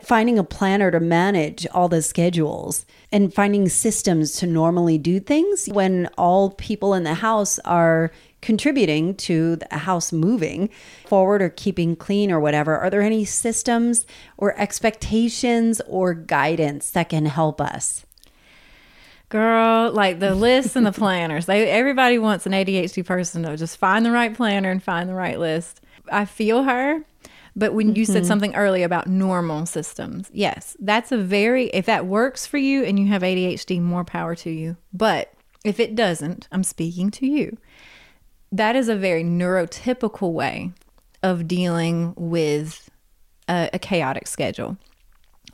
finding a planner to manage all the schedules and finding systems to normally do things when all people in the house are contributing to the house moving forward or keeping clean or whatever. Are there any systems or expectations or guidance that can help us? Girl, like the lists and the planners. They everybody wants an ADHD person to just find the right planner and find the right list. I feel her. But when you mm-hmm. said something early about normal systems, yes, that's a very if that works for you and you have ADHD, more power to you. But If it doesn't, I'm speaking to you. That is a very neurotypical way of dealing with a, a chaotic schedule.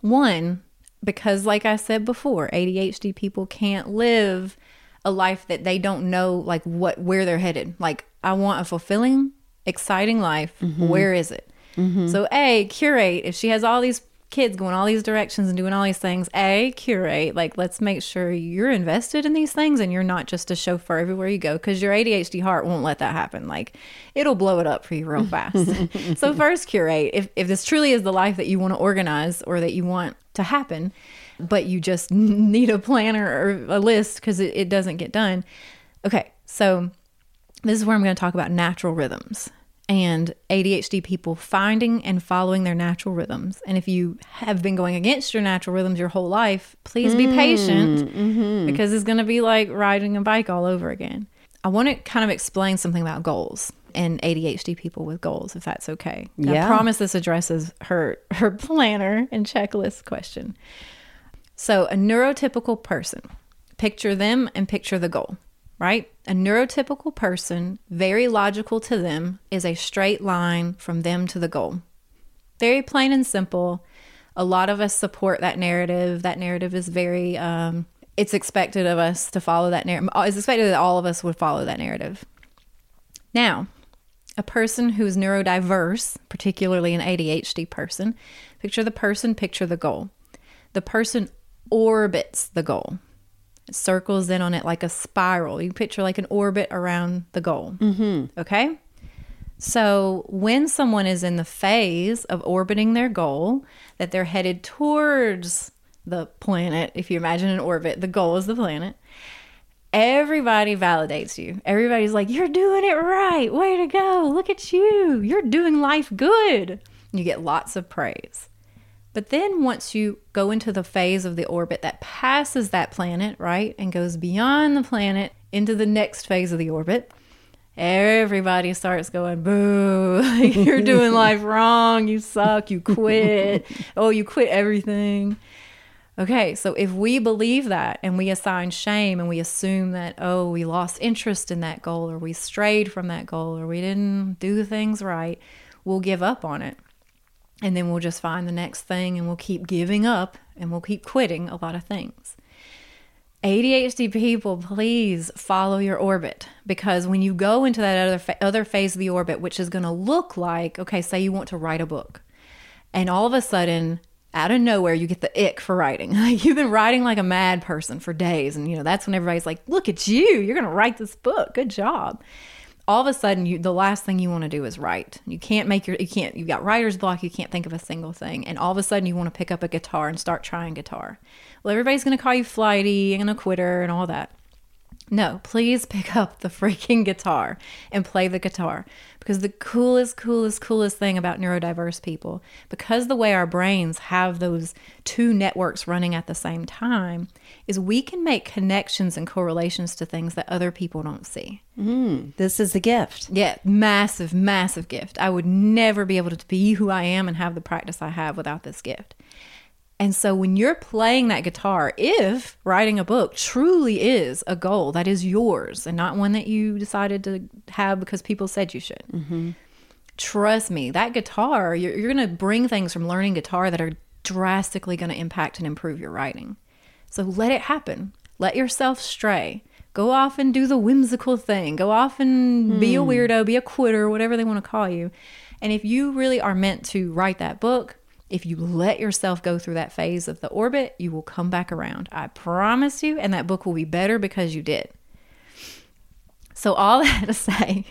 One, because like I said before, ADHD people can't live a life that they don't know like what where they're headed. Like I want a fulfilling, exciting life. Mm-hmm. Where is it? Mm-hmm. So A, curate if she has all these kids going all these directions and doing all these things, A, curate, like let's make sure you're invested in these things and you're not just a chauffeur everywhere you go cuz your ADHD heart won't let that happen. Like it'll blow it up for you real fast. so first curate if if this truly is the life that you want to organize or that you want to happen, but you just need a planner or a list because it, it doesn't get done. Okay, so this is where I'm going to talk about natural rhythms and ADHD people finding and following their natural rhythms. And if you have been going against your natural rhythms your whole life, please be patient mm, mm-hmm. because it's going to be like riding a bike all over again. I want to kind of explain something about goals and ADHD people with goals, if that's okay. Yeah. I promise this addresses her her planner and checklist question. So, a neurotypical person, picture them and picture the goal, right? A neurotypical person, very logical to them, is a straight line from them to the goal. Very plain and simple. A lot of us support that narrative. That narrative is very, um, it's expected of us to follow that narrative. It's expected that all of us would follow that narrative. Now, a person who is neurodiverse, particularly an ADHD person, picture the person, picture the goal. The person orbits the goal. It circles in on it like a spiral. You picture like an orbit around the goal. Mm-hmm. Okay? So, when someone is in the phase of orbiting their goal, that they're headed towards the planet, if you imagine an orbit, the goal is the planet, everybody validates you. Everybody's like, You're doing it right. Way to go. Look at you. You're doing life good. You get lots of praise. But then once you go into the phase of the orbit that passes that planet, right, and goes beyond the planet into the next phase of the orbit, everybody starts going, boo, you're doing life wrong. You suck. You quit. Oh, you quit everything. Okay, so if we believe that and we assign shame and we assume that, oh, we lost interest in that goal or we strayed from that goal or we didn't do things right, we'll give up on it. And then we'll just find the next thing and we'll keep giving up and we'll keep quitting a lot of things. ADHD people, please follow your orbit because when you go into that other fa- other phase of the orbit, which is going to look like, okay, say you want to write a book, and all of a sudden, out of nowhere, you get the ick for writing. You've been writing like a mad person for days, and you know that's when everybody's like, "Look at you! You're going to write this book. Good job." All of a sudden, you the last thing you want to do is write. You can't make your you can't you've got writer's block. You can't think of a single thing, and all of a sudden, you want to pick up a guitar and start trying guitar. Well, everybody's going to call you flighty and a quitter and all that. No, please pick up the freaking guitar and play the guitar. Because the coolest, coolest, coolest thing about neurodiverse people, because the way our brains have those two networks running at the same time, is we can make connections and correlations to things that other people don't see. Mm. This is a gift. Yeah, massive, massive gift. I would never be able to be who I am and have the practice I have without this gift. And so when you're playing that guitar, if writing a book truly is a goal that is yours and not one that you decided to have because people said you should, trust me, that guitar, you're, you're going to bring things from learning guitar that are drastically going to impact and improve your writing. So let it happen. Let yourself stray. Go off and do the whimsical thing. Go off and be a hmm. weirdo, be a quitter, whatever they want to call you. And if you really are meant to write that book, if you let yourself go through that phase of the orbit, you will come back around. I promise you. And that book will be better because you did. So, all that to say,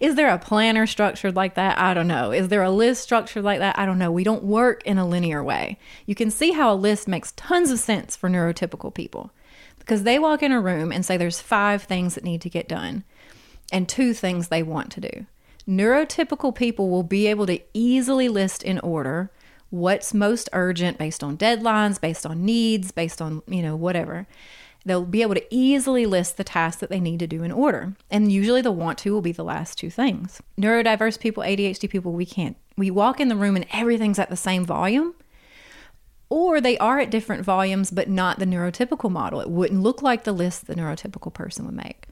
is there a planner structured like that? I don't know. Is there a list structured like that? I don't know. We don't work in a linear way. You can see how a list makes tons of sense for neurotypical people because they walk in a room and say there's five things that need to get done and two things they want to do. Neurotypical people will be able to easily list in order what's most urgent based on deadlines, based on needs, based on, you know, whatever. They'll be able to easily list the tasks that they need to do in order. And usually the want to will be the last two things. Neurodiverse people, ADHD people, we can't. We walk in the room and everything's at the same volume or they are at different volumes, but not the neurotypical model. It wouldn't look like the list the neurotypical person would make.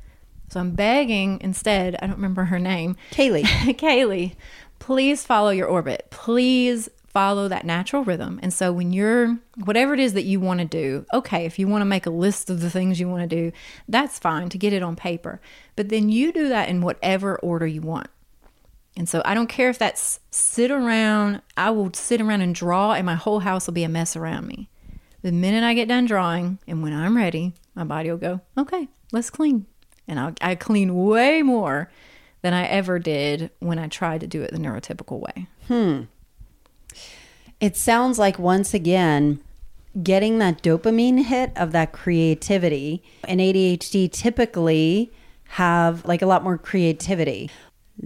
So I'm begging instead, I don't remember her name. Kaylee. Kaylee, please follow your orbit. Please follow that natural rhythm. And so when you're, whatever it is that you want to do, okay, if you want to make a list of the things you want to do, that's fine to get it on paper. But then you do that in whatever order you want. And so I don't care if that's sit around, I will sit around and draw, and my whole house will be a mess around me. The minute I get done drawing and when I'm ready, my body will go, okay, let's clean. And I'll, I clean way more than I ever did when I tried to do it the neurotypical way. Hmm. It sounds like once again, getting that dopamine hit of that creativity and ADHD typically have like a lot more creativity.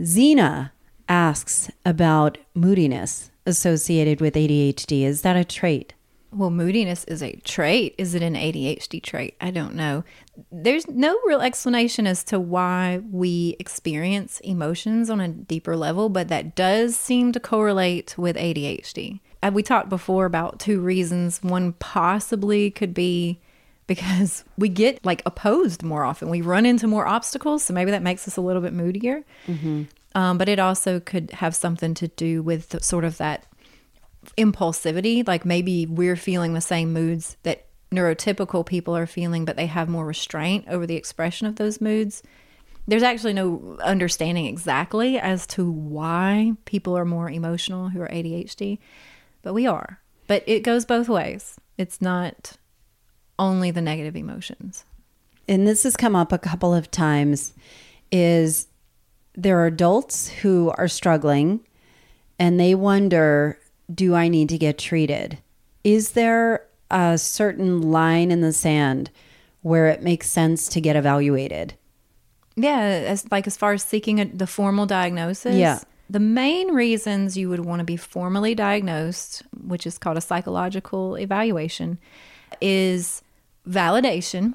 Zena asks about moodiness associated with ADHD. Is that a trait? Well, moodiness is a trait. Is it an ADHD trait? I don't know. There's no real explanation as to why we experience emotions on a deeper level, but that does seem to correlate with ADHD. We talked before about two reasons. One possibly could be because we get like opposed more often. We run into more obstacles, so maybe that makes us a little bit moodier. Mm-hmm. Um, but it also could have something to do with the, sort of that impulsivity. Like maybe we're feeling the same moods that neurotypical people are feeling, but they have more restraint over the expression of those moods. There's actually no understanding exactly as to why people are more emotional who are ADHD, but we are. But it goes both ways. It's not only the negative emotions. And this has come up a couple of times is there are adults who are struggling and they wonder do I need to get treated? Is there a certain line in the sand where it makes sense to get evaluated? Yeah, as like as far as seeking a, the formal diagnosis. Yeah. The main reasons you would want to be formally diagnosed, which is called a psychological evaluation, is validation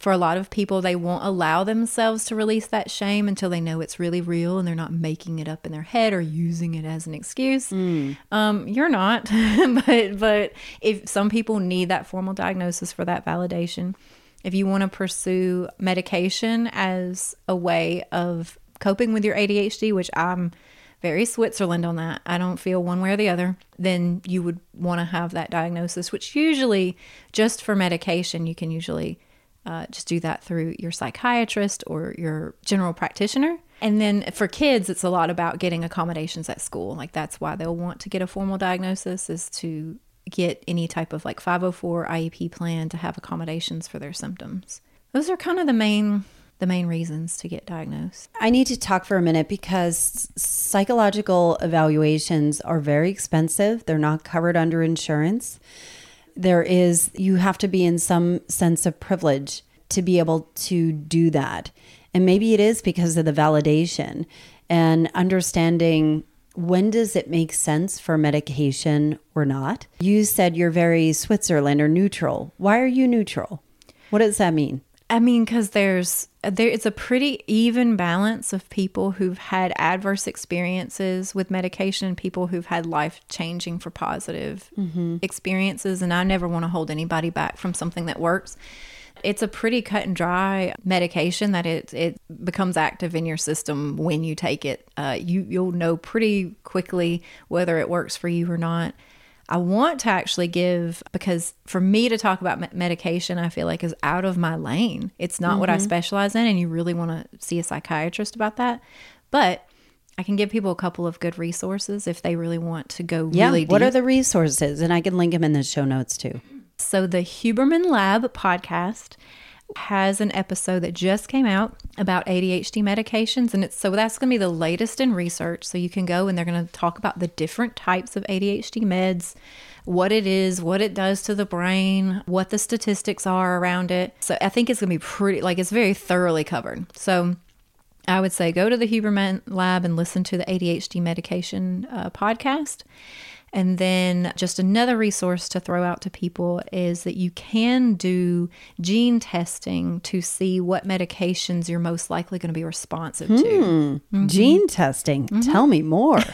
for a lot of people, they won't allow themselves to release that shame until they know it's really real and they're not making it up in their head or using it as an excuse. Mm. Um, you're not, but but if some people need that formal diagnosis for that validation, if you want to pursue medication as a way of coping with your ADHD, which I'm very Switzerland on that. I don't feel one way or the other. Then you would want to have that diagnosis, which usually just for medication, you can usually uh, just do that through your psychiatrist or your general practitioner. And then for kids, it's a lot about getting accommodations at school. Like that's why they'll want to get a formal diagnosis is to get any type of like 504 IEP plan to have accommodations for their symptoms. Those are kind of the main the main reasons to get diagnosed. I need to talk for a minute because psychological evaluations are very expensive. They're not covered under insurance there is, you have to be in some sense of privilege to be able to do that. And maybe it is because of the validation and understanding when does it make sense for medication or not. You said you're very Switzerland or neutral. Why are you neutral? What does that mean? I mean, because there's there it's a pretty even balance of people who've had adverse experiences with medication and people who've had life changing for positive mm-hmm. experiences. And I never want to hold anybody back from something that works. It's a pretty cut and dry medication that it it becomes active in your system when you take it. Uh, you you'll know pretty quickly whether it works for you or not. I want to actually give because for me to talk about medication, I feel like is out of my lane. It's not mm-hmm. what I mm-hmm. specialize in, and you really want to see a psychiatrist about that. But I can give people a couple of good resources if they really want to go yeah, really deep. What are the resources? And I can link them in the show notes too. So the Huberman Lab podcast has an episode that just came out about ADHD medications and it's so that's going to be the latest in research. So you can go and they're going to talk about the different types of ADHD meds what it is what it does to the brain what the statistics are around it. So I think it's going to be pretty like it's very thoroughly covered. So I would say go to the Huberman lab and listen to the ADHD medication uh, podcast And then just another resource to throw out to people is that you can do gene testing to see what medications you're most likely going to be responsive to. Mm-hmm. Gene testing. Mm-hmm. Tell me more.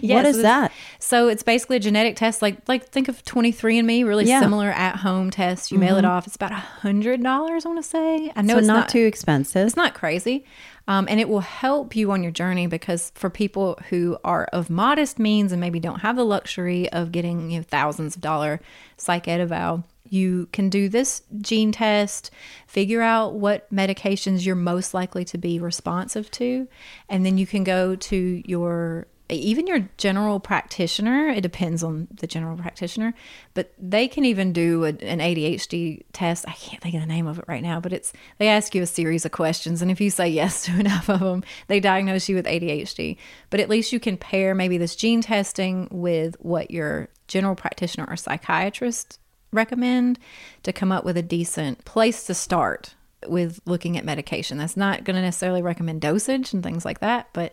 yeah, what is so that? So it's basically a genetic test, like like think of 23andMe, really yeah. similar at home test. You mm-hmm. mail it mm-hmm. off. It's about a hundred dollars. I want to say. I know so it's not, not too expensive. It's not crazy. Um, and it will help you on your journey because for people who are of modest means and maybe don't have the luxury of getting you know, thousands of dollar psych eval, you can do this gene test, figure out what medications you're most likely to be responsive to, and then you can go to your even your general practitioner, it depends on the general practitioner, but they can even do a, an ADHD test. I can't think of the name of it right now, but it's they ask you a series of questions, and if you say yes to enough of them, they diagnose you with ADHD. But at least you can pair maybe this gene testing with what your general practitioner or psychiatrist recommend to come up with a decent place to start with looking at medication. That's not going to necessarily recommend dosage and things like that, but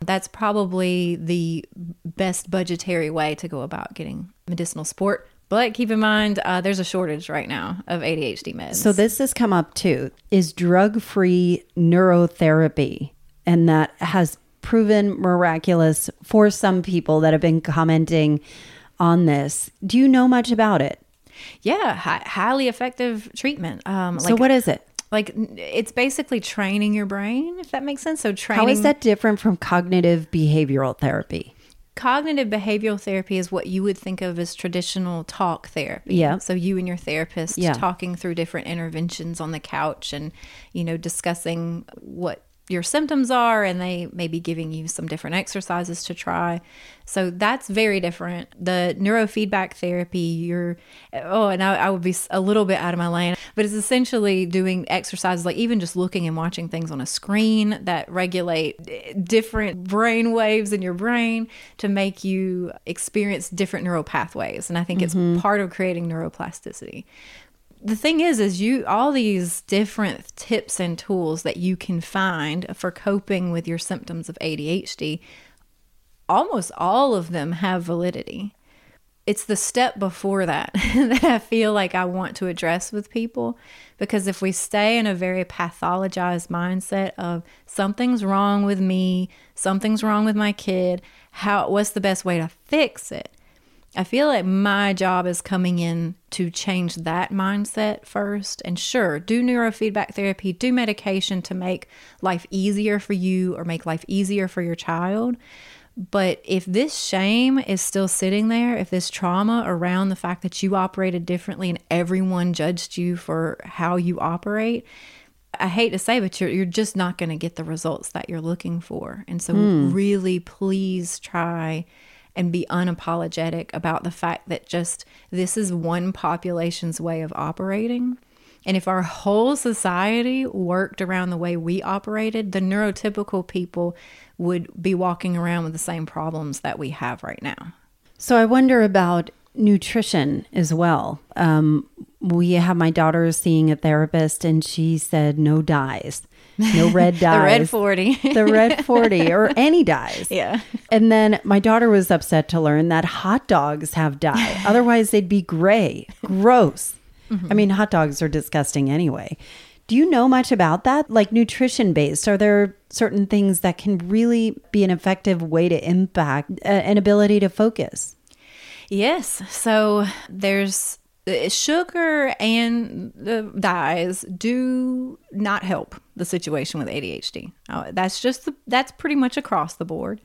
that's probably the best budgetary way to go about getting medicinal support. But keep in mind, uh, there's a shortage right now of ADHD meds. So this has come up too. Is drug-free neurotherapy, and that has proven miraculous for some people that have been commenting on this. Do you know much about it? Yeah, hi- highly effective treatment. Um, so what is it? Like it's basically training your brain if that makes sense. So training how is that different from cognitive behavioral therapy? Cognitive behavioral therapy is what you would think of as traditional talk therapy. Yeah. So you and your therapist yeah. talking through different interventions on the couch and you know discussing what your symptoms are and they may be giving you some different exercises to try. So that's very different. The neurofeedback therapy you're oh and I, I, would be a little bit out of my lane but it's essentially doing exercises like even just looking and watching things on a screen that regulate different brain waves in your brain to make you experience different neural pathways and i think mm-hmm. it's part of creating neuroplasticity the thing is is you all these different tips and tools that you can find for coping with your symptoms of ADHD almost all of them have validity it's the step before that that I feel like I want to address with people because if we stay in a very pathologized mindset of something's wrong with me, something's wrong with my kid, how what's the best way to fix it? I feel like my job is coming in to change that mindset first. And sure, do neurofeedback therapy, do medication to make life easier for you or make life easier for your child. But if this shame is still sitting there, if this trauma around the fact that you operated differently and everyone judged you for how you operate, I hate to say, but you're you're just not going to get the results that you're looking for. And so, mm. really, please try and be unapologetic about the fact that just this is one population's way of operating. And if our whole society worked around the way we operated, the neurotypical people would be walking around with the same problems that we have right now. So I wonder about nutrition as well. Um, we have my daughter seeing a therapist, and she said no dyes. No red dyes. the red 40. the red 40 or any dyes. Yeah. And then my daughter was upset to learn that hot dogs have dye. Otherwise, they'd be gray. Gross. Mm-hmm. I mean, hot dogs are disgusting anyway. Do you know much about that? Like nutrition based, are there certain things that can really be an effective way to impact an ability to focus? Yes. So there's eh, sugar and the dyes do not help the situation with ADHD. That's just the, that's pretty much across the board.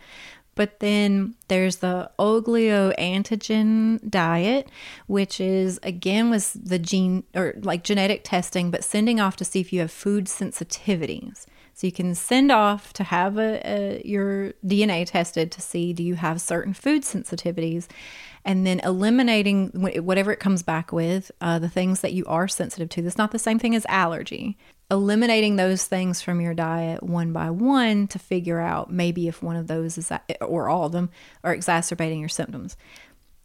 But then there's the oligoantigen diet, which is again was the gene or like genetic testing, but sending off to see if you have food sensitivities. So you can send off to have a, a, your DNA tested to see do you have certain food sensitivities, and then eliminating whatever it comes back with, uh, the things that you are sensitive to. That's not the same thing as allergy. Eliminating those things from your diet one by one to figure out maybe if one of those is, or all of them, are exacerbating your symptoms.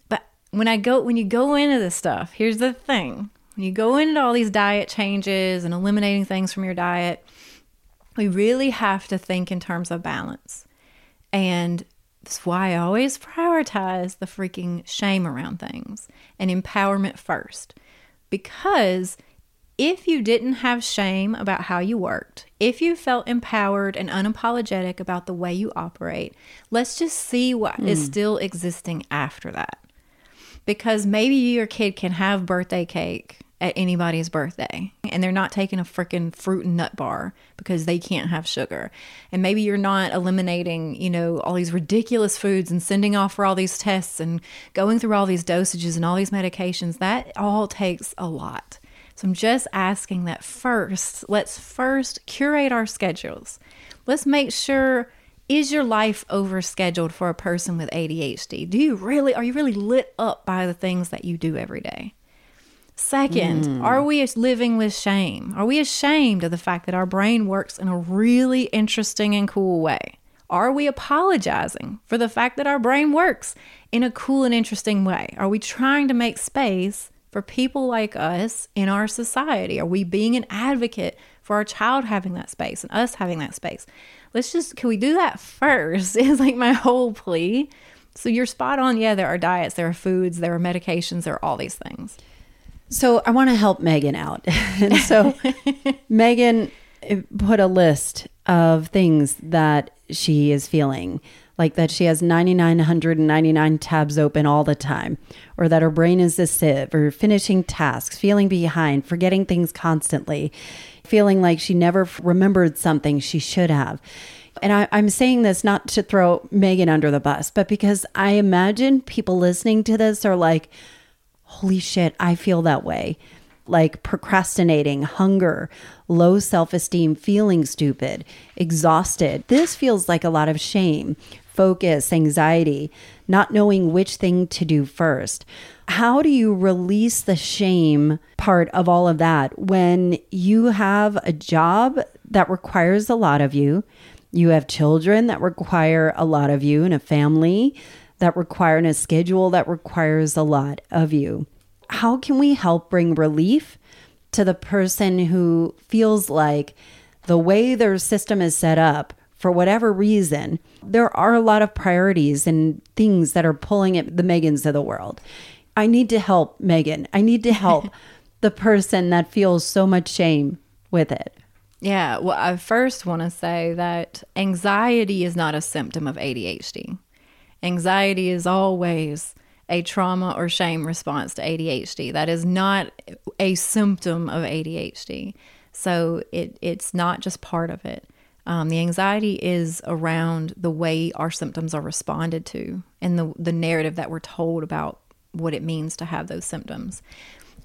But when I go, when you go into this stuff, here's the thing: when you go into all these diet changes and eliminating things from your diet, we really have to think in terms of balance. And That's why I always prioritize the freaking shame around things and empowerment first. Because if you didn't have shame about how you worked, if you felt empowered and unapologetic about the way you operate, let's just see what mm. is still existing after that. Because maybe your kid can have birthday cake at anybody's birthday and they're not taking a freaking fruit and nut bar because they can't have sugar. And maybe you're not eliminating, you know, all these ridiculous foods and sending off for all these tests and going through all these dosages and all these medications. That all takes a lot. So I'm just asking that first, let's first curate our schedules. Let's make sure is your life overscheduled for a person with ADHD? Do you really are you really lit up by the things that you do every day? Second, mm. are we living with shame? Are we ashamed of the fact that our brain works in a really interesting and cool way? Are we apologizing for the fact that our brain works in a cool and interesting way? Are we trying to make space for people like us in our society? Are we being an advocate for our child having that space and us having that space? Let's just, can we do that first? Is like my whole plea. So you're spot on. Yeah, there are diets, there are foods, there are medications, there are all these things. So I want to help Megan out. and so Megan eh, put a list of things that she is feeling like that she has 9,999 tabs open all the time, or that her brain is a sieve, or finishing tasks, feeling behind, forgetting things constantly, feeling like she never remembered something she should have. And I, am saying this not to throw Megan under the bus, but because I imagine people listening to this are like, holy shit, I feel that way. Like procrastinating, hunger, low self esteem, feeling stupid, exhausted. This feels like a lot of shame, focus, anxiety, not knowing which thing to do first. How do you release the shame part of all of that when you have a job that requires a lot of you? You have children that require a lot of you and a family that require and a schedule that requires a lot of you. How can we help bring relief to the person who feels like the way their system is set up, for whatever reason, there are a lot of priorities and things that are pulling at the Megans of the world. I need to help Megan. I need to help the person that feels so much shame with it. Yeah. Well, I first want to say that anxiety is not a symptom of ADHD. Anxiety is always a trauma or shame response to ADHD. That is not a symptom of ADHD. So it, it's not just part of it. Um, the anxiety is around the way our symptoms are responded to and the, the narrative that we're told about what it means to have those symptoms.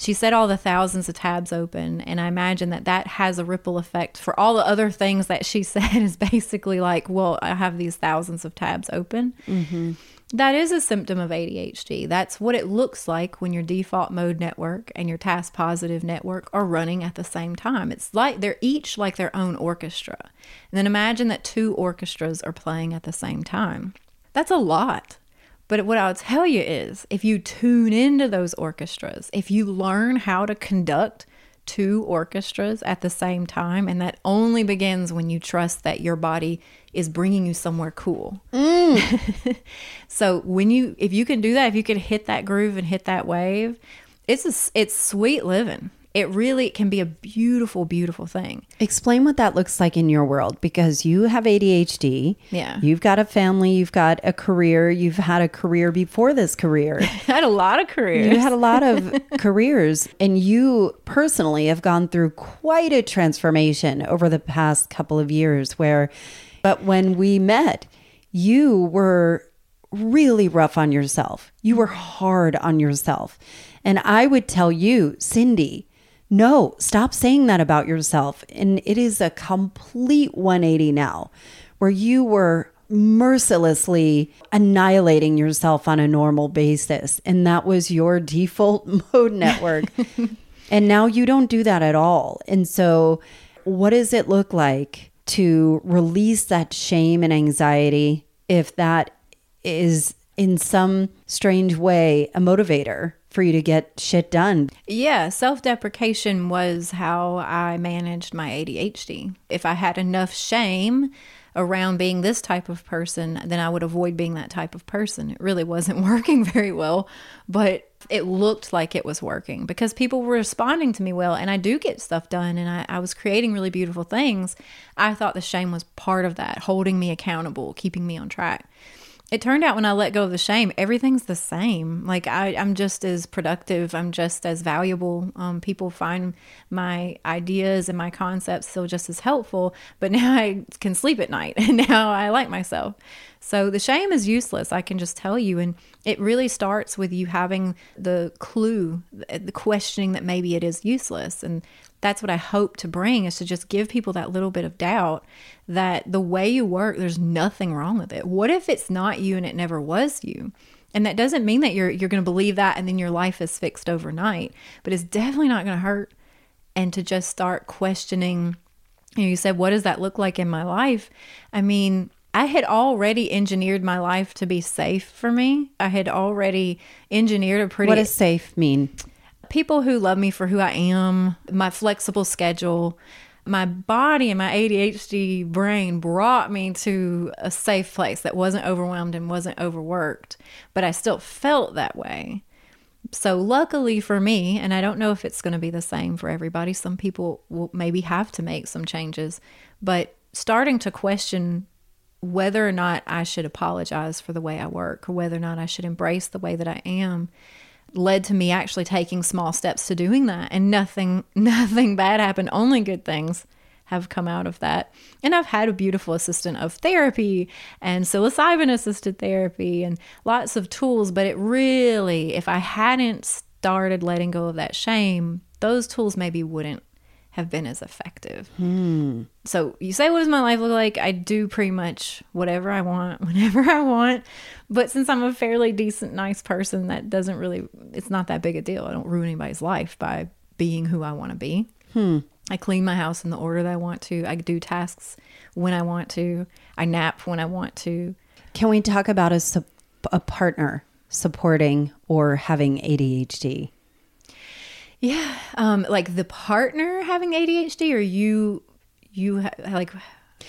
She said all the thousands of tabs open, and I imagine that that has a ripple effect for all the other things that she said is basically like, well, I have these thousands of tabs open. Mm-hmm. That is a symptom of ADHD. That's what it looks like when your default mode network and your task positive network are running at the same time. It's like they're each like their own orchestra. And then imagine that two orchestras are playing at the same time. That's a lot. But what I'll tell you is if you tune into those orchestras, if you learn how to conduct two orchestras at the same time, and that only begins when you trust that your body is bringing you somewhere cool. Mm. so when you, if you can do that, if you can hit that groove and hit that wave, it's a, it's sweet living it really can be a beautiful, beautiful thing. Explain what that looks like in your world because you have ADHD. Yeah. You've got a family, you've got a career, you've had a career before this career. I had a lot of careers. You had a lot of careers, and you personally have gone through quite a transformation over the past couple of years. Where, but when we met, you were really rough on yourself, you were hard on yourself. And I would tell you, Cindy, no, stop saying that about yourself. And it is a complete 180 now where you were mercilessly annihilating yourself on a normal basis. And that was your default mode network. and now you don't do that at all. And so, what does it look like to release that shame and anxiety if that is in some strange way a motivator for you to get shit done. Yeah, self deprecation was how I managed my ADHD. If I had enough shame around being this type of person, then I would avoid being that type of person. It really wasn't working very well, but it looked like it was working because people were responding to me well and I do get stuff done and I, I was creating really beautiful things. I thought the shame was part of that, holding me accountable, keeping me on track it turned out when I let go of the shame, everything's the same. Like I, am just as productive. I'm just as valuable. Um, people find my ideas and my concepts still just as helpful. But now I can sleep at night, and now I like myself. So the shame is useless. I can just tell you, and it really starts with you having the clue, the questioning that maybe it is useless, and that's what I hope to bring is to just give people that little bit of doubt that the way you work, there's nothing wrong with it. What if it's not you and it never was you? And that doesn't mean that you're you're going to believe that and then your life is fixed overnight, but it's definitely not going to hurt and to just start questioning you, know, you said what does that look like in my life? I mean, I had already engineered my life to be safe for me. I had already engineered a pretty What does safe mean? People who love me for who I am, my flexible schedule, my body and my ADHD brain brought me to a safe place that wasn't overwhelmed and wasn't overworked, but I still felt that way. So, luckily for me, and I don't know if it's going to be the same for everybody, some people will maybe have to make some changes, but starting to question whether or not I should apologize for the way I work or whether or not I should embrace the way that I am led to me actually taking small steps to doing that. And nothing nothing bad happened. Only good things have come out of that. And i've had a beautiful assistant of therapy and psilocybin assisted therapy and lots of tools. But it really if i hadn't started letting go of that shame those tools maybe wouldn't have been as effective. Hmm. So you say, what does my life look like? I do pretty much whatever I want, whenever I want. But since I'm a fairly decent, nice person, that doesn't really, it's not that big a deal. I don't ruin anybody's life by being who I want to be. Hmm. I clean my house in the order that I want to. I do tasks when I want to. I nap when I want to. Can we talk about a, a partner supporting or having ADHD? Yeah, um, like the partner having ADHD, or you, you ha- like,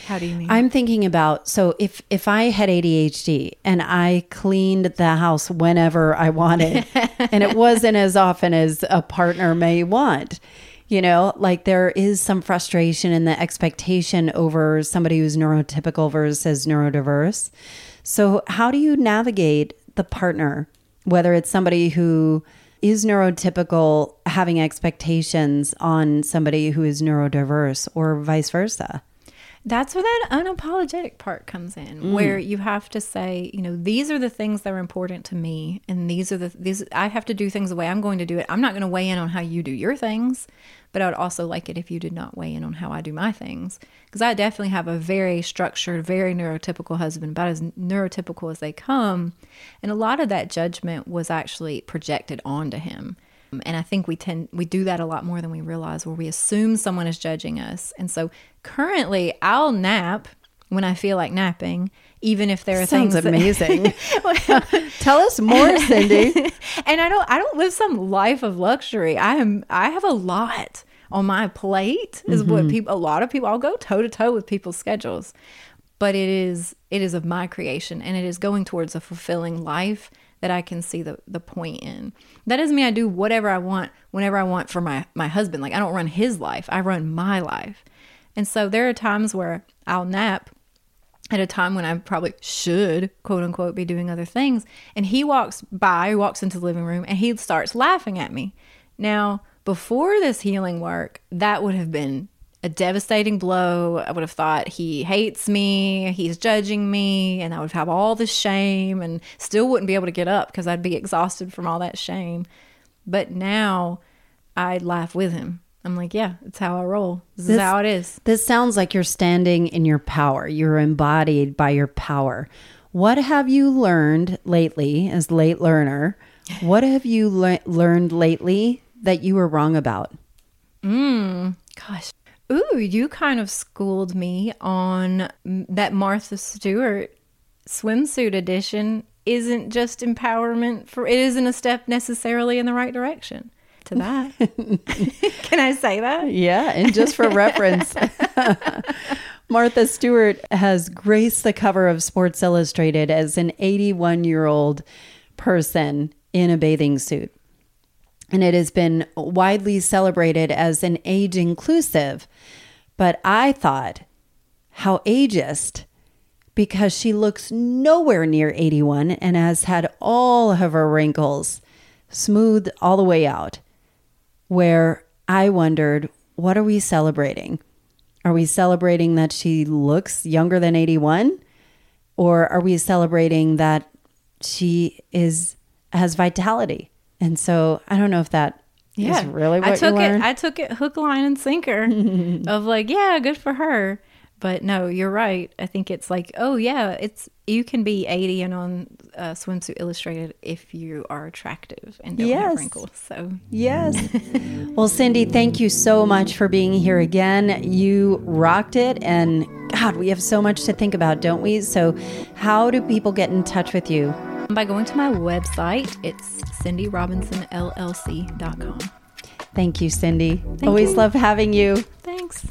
how do you mean? I'm thinking about so if if I had ADHD and I cleaned the house whenever I wanted, and it wasn't as often as a partner may want. You know, like there is some frustration in the expectation over somebody who's neurotypical versus neurodiverse. So, how do you navigate the partner, whether it's somebody who is neurotypical having expectations on somebody who is neurodiverse or vice versa? That's where that unapologetic part comes in, mm. where you have to say, you know, these are the things that are important to me, and these are the these. I have to do things the way I'm going to do it. I'm not going to weigh in on how you do your things, but I would also like it if you did not weigh in on how I do my things, because I definitely have a very structured, very neurotypical husband, about as neurotypical as they come, and a lot of that judgment was actually projected onto him. And I think we tend we do that a lot more than we realize where we assume someone is judging us. And so currently I'll nap when I feel like napping, even if there are Sounds things amazing. That, Tell us more, Cindy. and I don't I don't live some life of luxury. I am I have a lot on my plate is mm-hmm. what people a lot of people I'll go toe to toe with people's schedules. But it is it is of my creation and it is going towards a fulfilling life that I can see the, the point in. That doesn't mean I do whatever I want whenever I want for my, my husband. Like I don't run his life, I run my life. And so there are times where I'll nap at a time when I probably should, quote unquote, be doing other things. And he walks by, walks into the living room, and he starts laughing at me. Now, before this healing work, that would have been a devastating blow. I would have thought he hates me, he's judging me, and I would have all this shame and still wouldn't be able to get up because I'd be exhausted from all that shame. But now I'd laugh with him. I'm like, yeah, it's how I roll. This, this, is how it is. This sounds like you're standing in your power. You're embodied by your power. What have you learned lately as late learner? What have you le- learned lately that you were wrong about? Mm, gosh, Ooh, you kind of schooled me on that Martha Stewart swimsuit edition isn't just empowerment for it isn't a step necessarily in the right direction to that. Can I say that? Yeah, and just for reference, Martha Stewart has graced the cover of Sports Illustrated as an 81 year old person in a bathing suit. And it has been widely celebrated as an age inclusive. But I thought, how ageist, because she looks nowhere near 81 and has had all of her wrinkles smoothed all the way out. Where I wondered, what are we celebrating? Are we celebrating that she looks younger than 81? Or are we celebrating that she is has vitality? And so I don't know if that yeah. is really what I took it. I took it hook, line, and sinker of like, yeah, good for her. But no, you're right. I think it's like, oh yeah, it's you can be 80 and on uh, Swimsuit Illustrated if you are attractive and don't yes. have wrinkles. So yes. well, Cindy, thank you so much for being here again. You rocked it, and God, we have so much to think about, don't we? So, how do people get in touch with you? By going to my website, it's cindyrobinsonllc.com. Thank you, Cindy. Thank Always you. love having you. Thanks.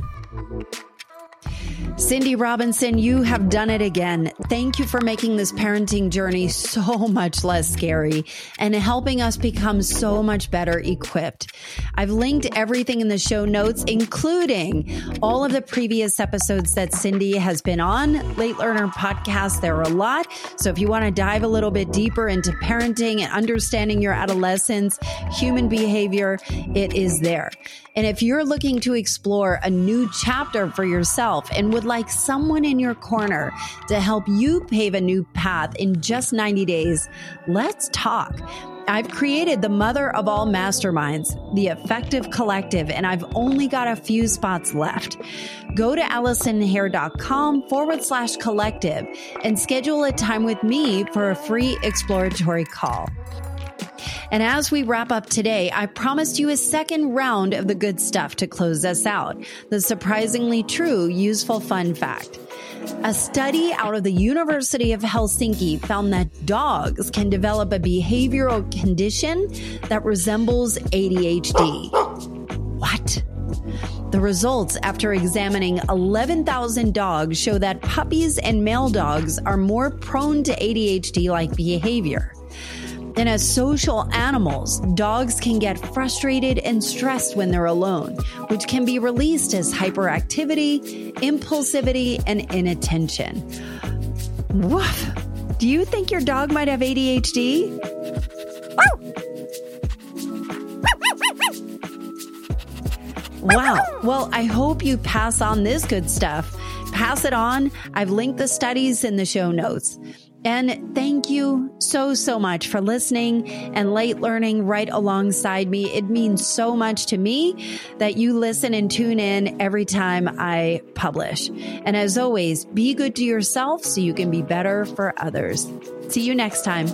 Cindy Robinson, you have done it again. Thank you for making this parenting journey so much less scary and helping us become so much better equipped. I've linked everything in the show notes, including all of the previous episodes that Cindy has been on. Late Learner podcast, there are a lot. So if you want to dive a little bit deeper into parenting and understanding your adolescence, human behavior, it is there. And if you're looking to explore a new chapter for yourself and would like someone in your corner to help you pave a new path in just 90 days, let's talk. I've created the mother of all masterminds, the Effective Collective, and I've only got a few spots left. Go to AlisonHare.com forward slash collective and schedule a time with me for a free exploratory call. And as we wrap up today, I promised you a second round of the good stuff to close us out. The surprisingly true, useful fun fact. A study out of the University of Helsinki found that dogs can develop a behavioral condition that resembles ADHD. What? The results after examining 11,000 dogs show that puppies and male dogs are more prone to ADHD like behavior. And as social animals, dogs can get frustrated and stressed when they're alone, which can be released as hyperactivity, impulsivity, and inattention. Woof! Do you think your dog might have ADHD? Wow. Well, I hope you pass on this good stuff. Pass it on. I've linked the studies in the show notes. And thank you so, so much for listening and late learning right alongside me. It means so much to me that you listen and tune in every time I publish. And as always, be good to yourself so you can be better for others. See you next time.